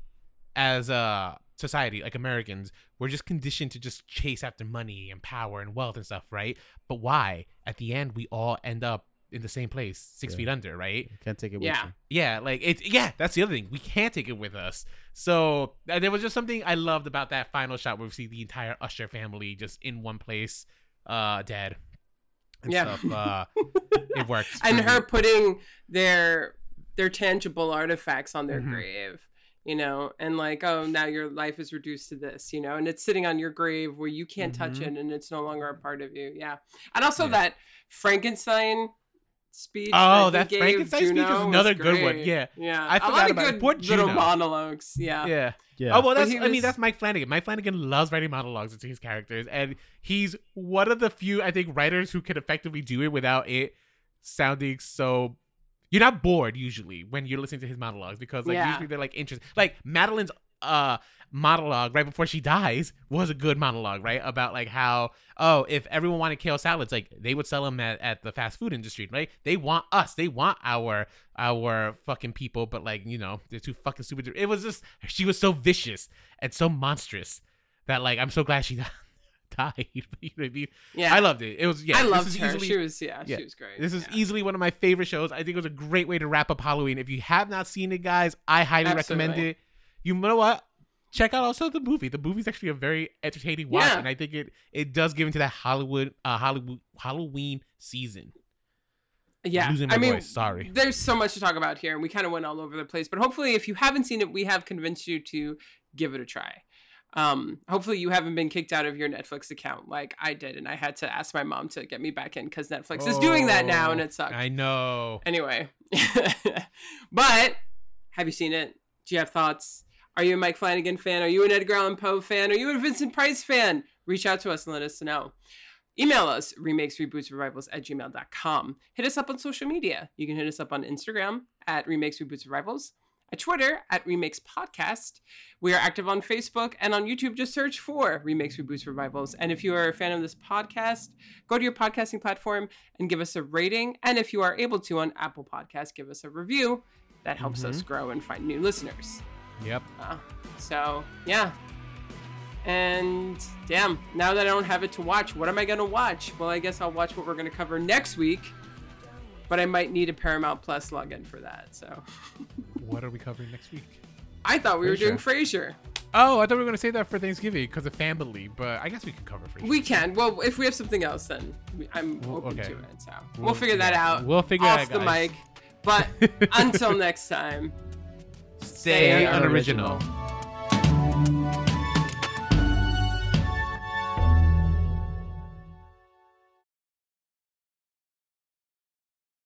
as a society like Americans we're just conditioned to just chase after money and power and wealth and stuff, right? But why? At the end we all end up in the same place, 6 Yeah. feet under, right? Can't take it with Yeah. you. Yeah, like it's yeah, that's the other thing. We can't take it with us. So uh, there was just something I loved about that final shot where we see the entire Usher family just in one place, uh, dead. And Yeah. stuff. Uh, (laughs) it worked. and for me. her putting their their tangible artifacts on their Mhm. grave you know and like oh now your life is reduced to this you know and it's sitting on your grave where you can't touch Mhm. it and it's no longer a part of you yeah and also Yeah. that frankenstein speech Oh, he that gave Frankenstein speech was Juno another good one. great. Yeah. yeah I a lot forgot of about it. good Poor little Juno. monologues yeah Yeah. Yeah. Oh well, that's. he I mean, that's Mike Flanagan. Mike Flanagan loves writing monologues into his characters, and he's one of the few I think writers who can effectively do it without it sounding so. You're not bored usually when you're listening to his monologues because like Yeah. usually they're like interesting. Like Madeline's uh monologue right before she dies was a good monologue, right? About like how oh if everyone wanted kale salads, like they would sell them at, at the fast food industry, right? They want us, they want our our fucking people, but like you know they're too fucking stupid. It was just she was so vicious and so monstrous that like I'm so glad she (laughs) died. (laughs) you know I mean? yeah I loved it. It was yeah. i loved her easily- she was yeah, yeah. she was great this is yeah. easily one of my favorite shows. I think it was a great way to wrap up Halloween. If you have not seen it, guys, I highly recommend it. You know what? Check out also the movie. The movie's actually a very entertaining watch, Yeah. and I think it it does give into that Hollywood uh Hollywood Halloween season. yeah i mean voice, sorry. there's so much to talk about here and we kind of went all over the place but hopefully if you haven't seen it we have convinced you to give it a try um hopefully you haven't been kicked out of your netflix account like i did and i had to ask my mom to get me back in because netflix is doing that now and Oh, it sucks. I know. anyway (laughs) but have you seen it do you have thoughts are you a mike flanagan fan are you an edgar allan poe fan are you a vincent price fan reach out to us and let us know Email us, remakes, reboots, revivals at gmail.com. Hit us up on social media. You can hit us up on Instagram at remakes, reboots, revivals, at Twitter at remakes podcast. We are active on Facebook and on YouTube. Just search for remakes, reboots, revivals. And if you are a fan of this podcast, go to your podcasting platform and give us a rating. And if you are able to on Apple Podcasts, give us a review. That helps us mm-hmm. grow and find new listeners. Yep. Uh, so yeah. And damn, now that I don't have it to watch, what am I gonna watch? Well, I guess I'll watch what we're gonna cover next week. But I might need a Paramount Plus login for that. So (laughs) What are we covering next week? I thought we were doing Frasier. Oh, I thought we were gonna say that for Thanksgiving because of family, but I guess we could cover Frasier. We can. Well, if we have something else, then I'm Well, open okay. to it. So We'll- we'll, figure that out. we'll figure it off out, the guys. mic. But (laughs) until next time, Stay Stay unoriginal. unoriginal.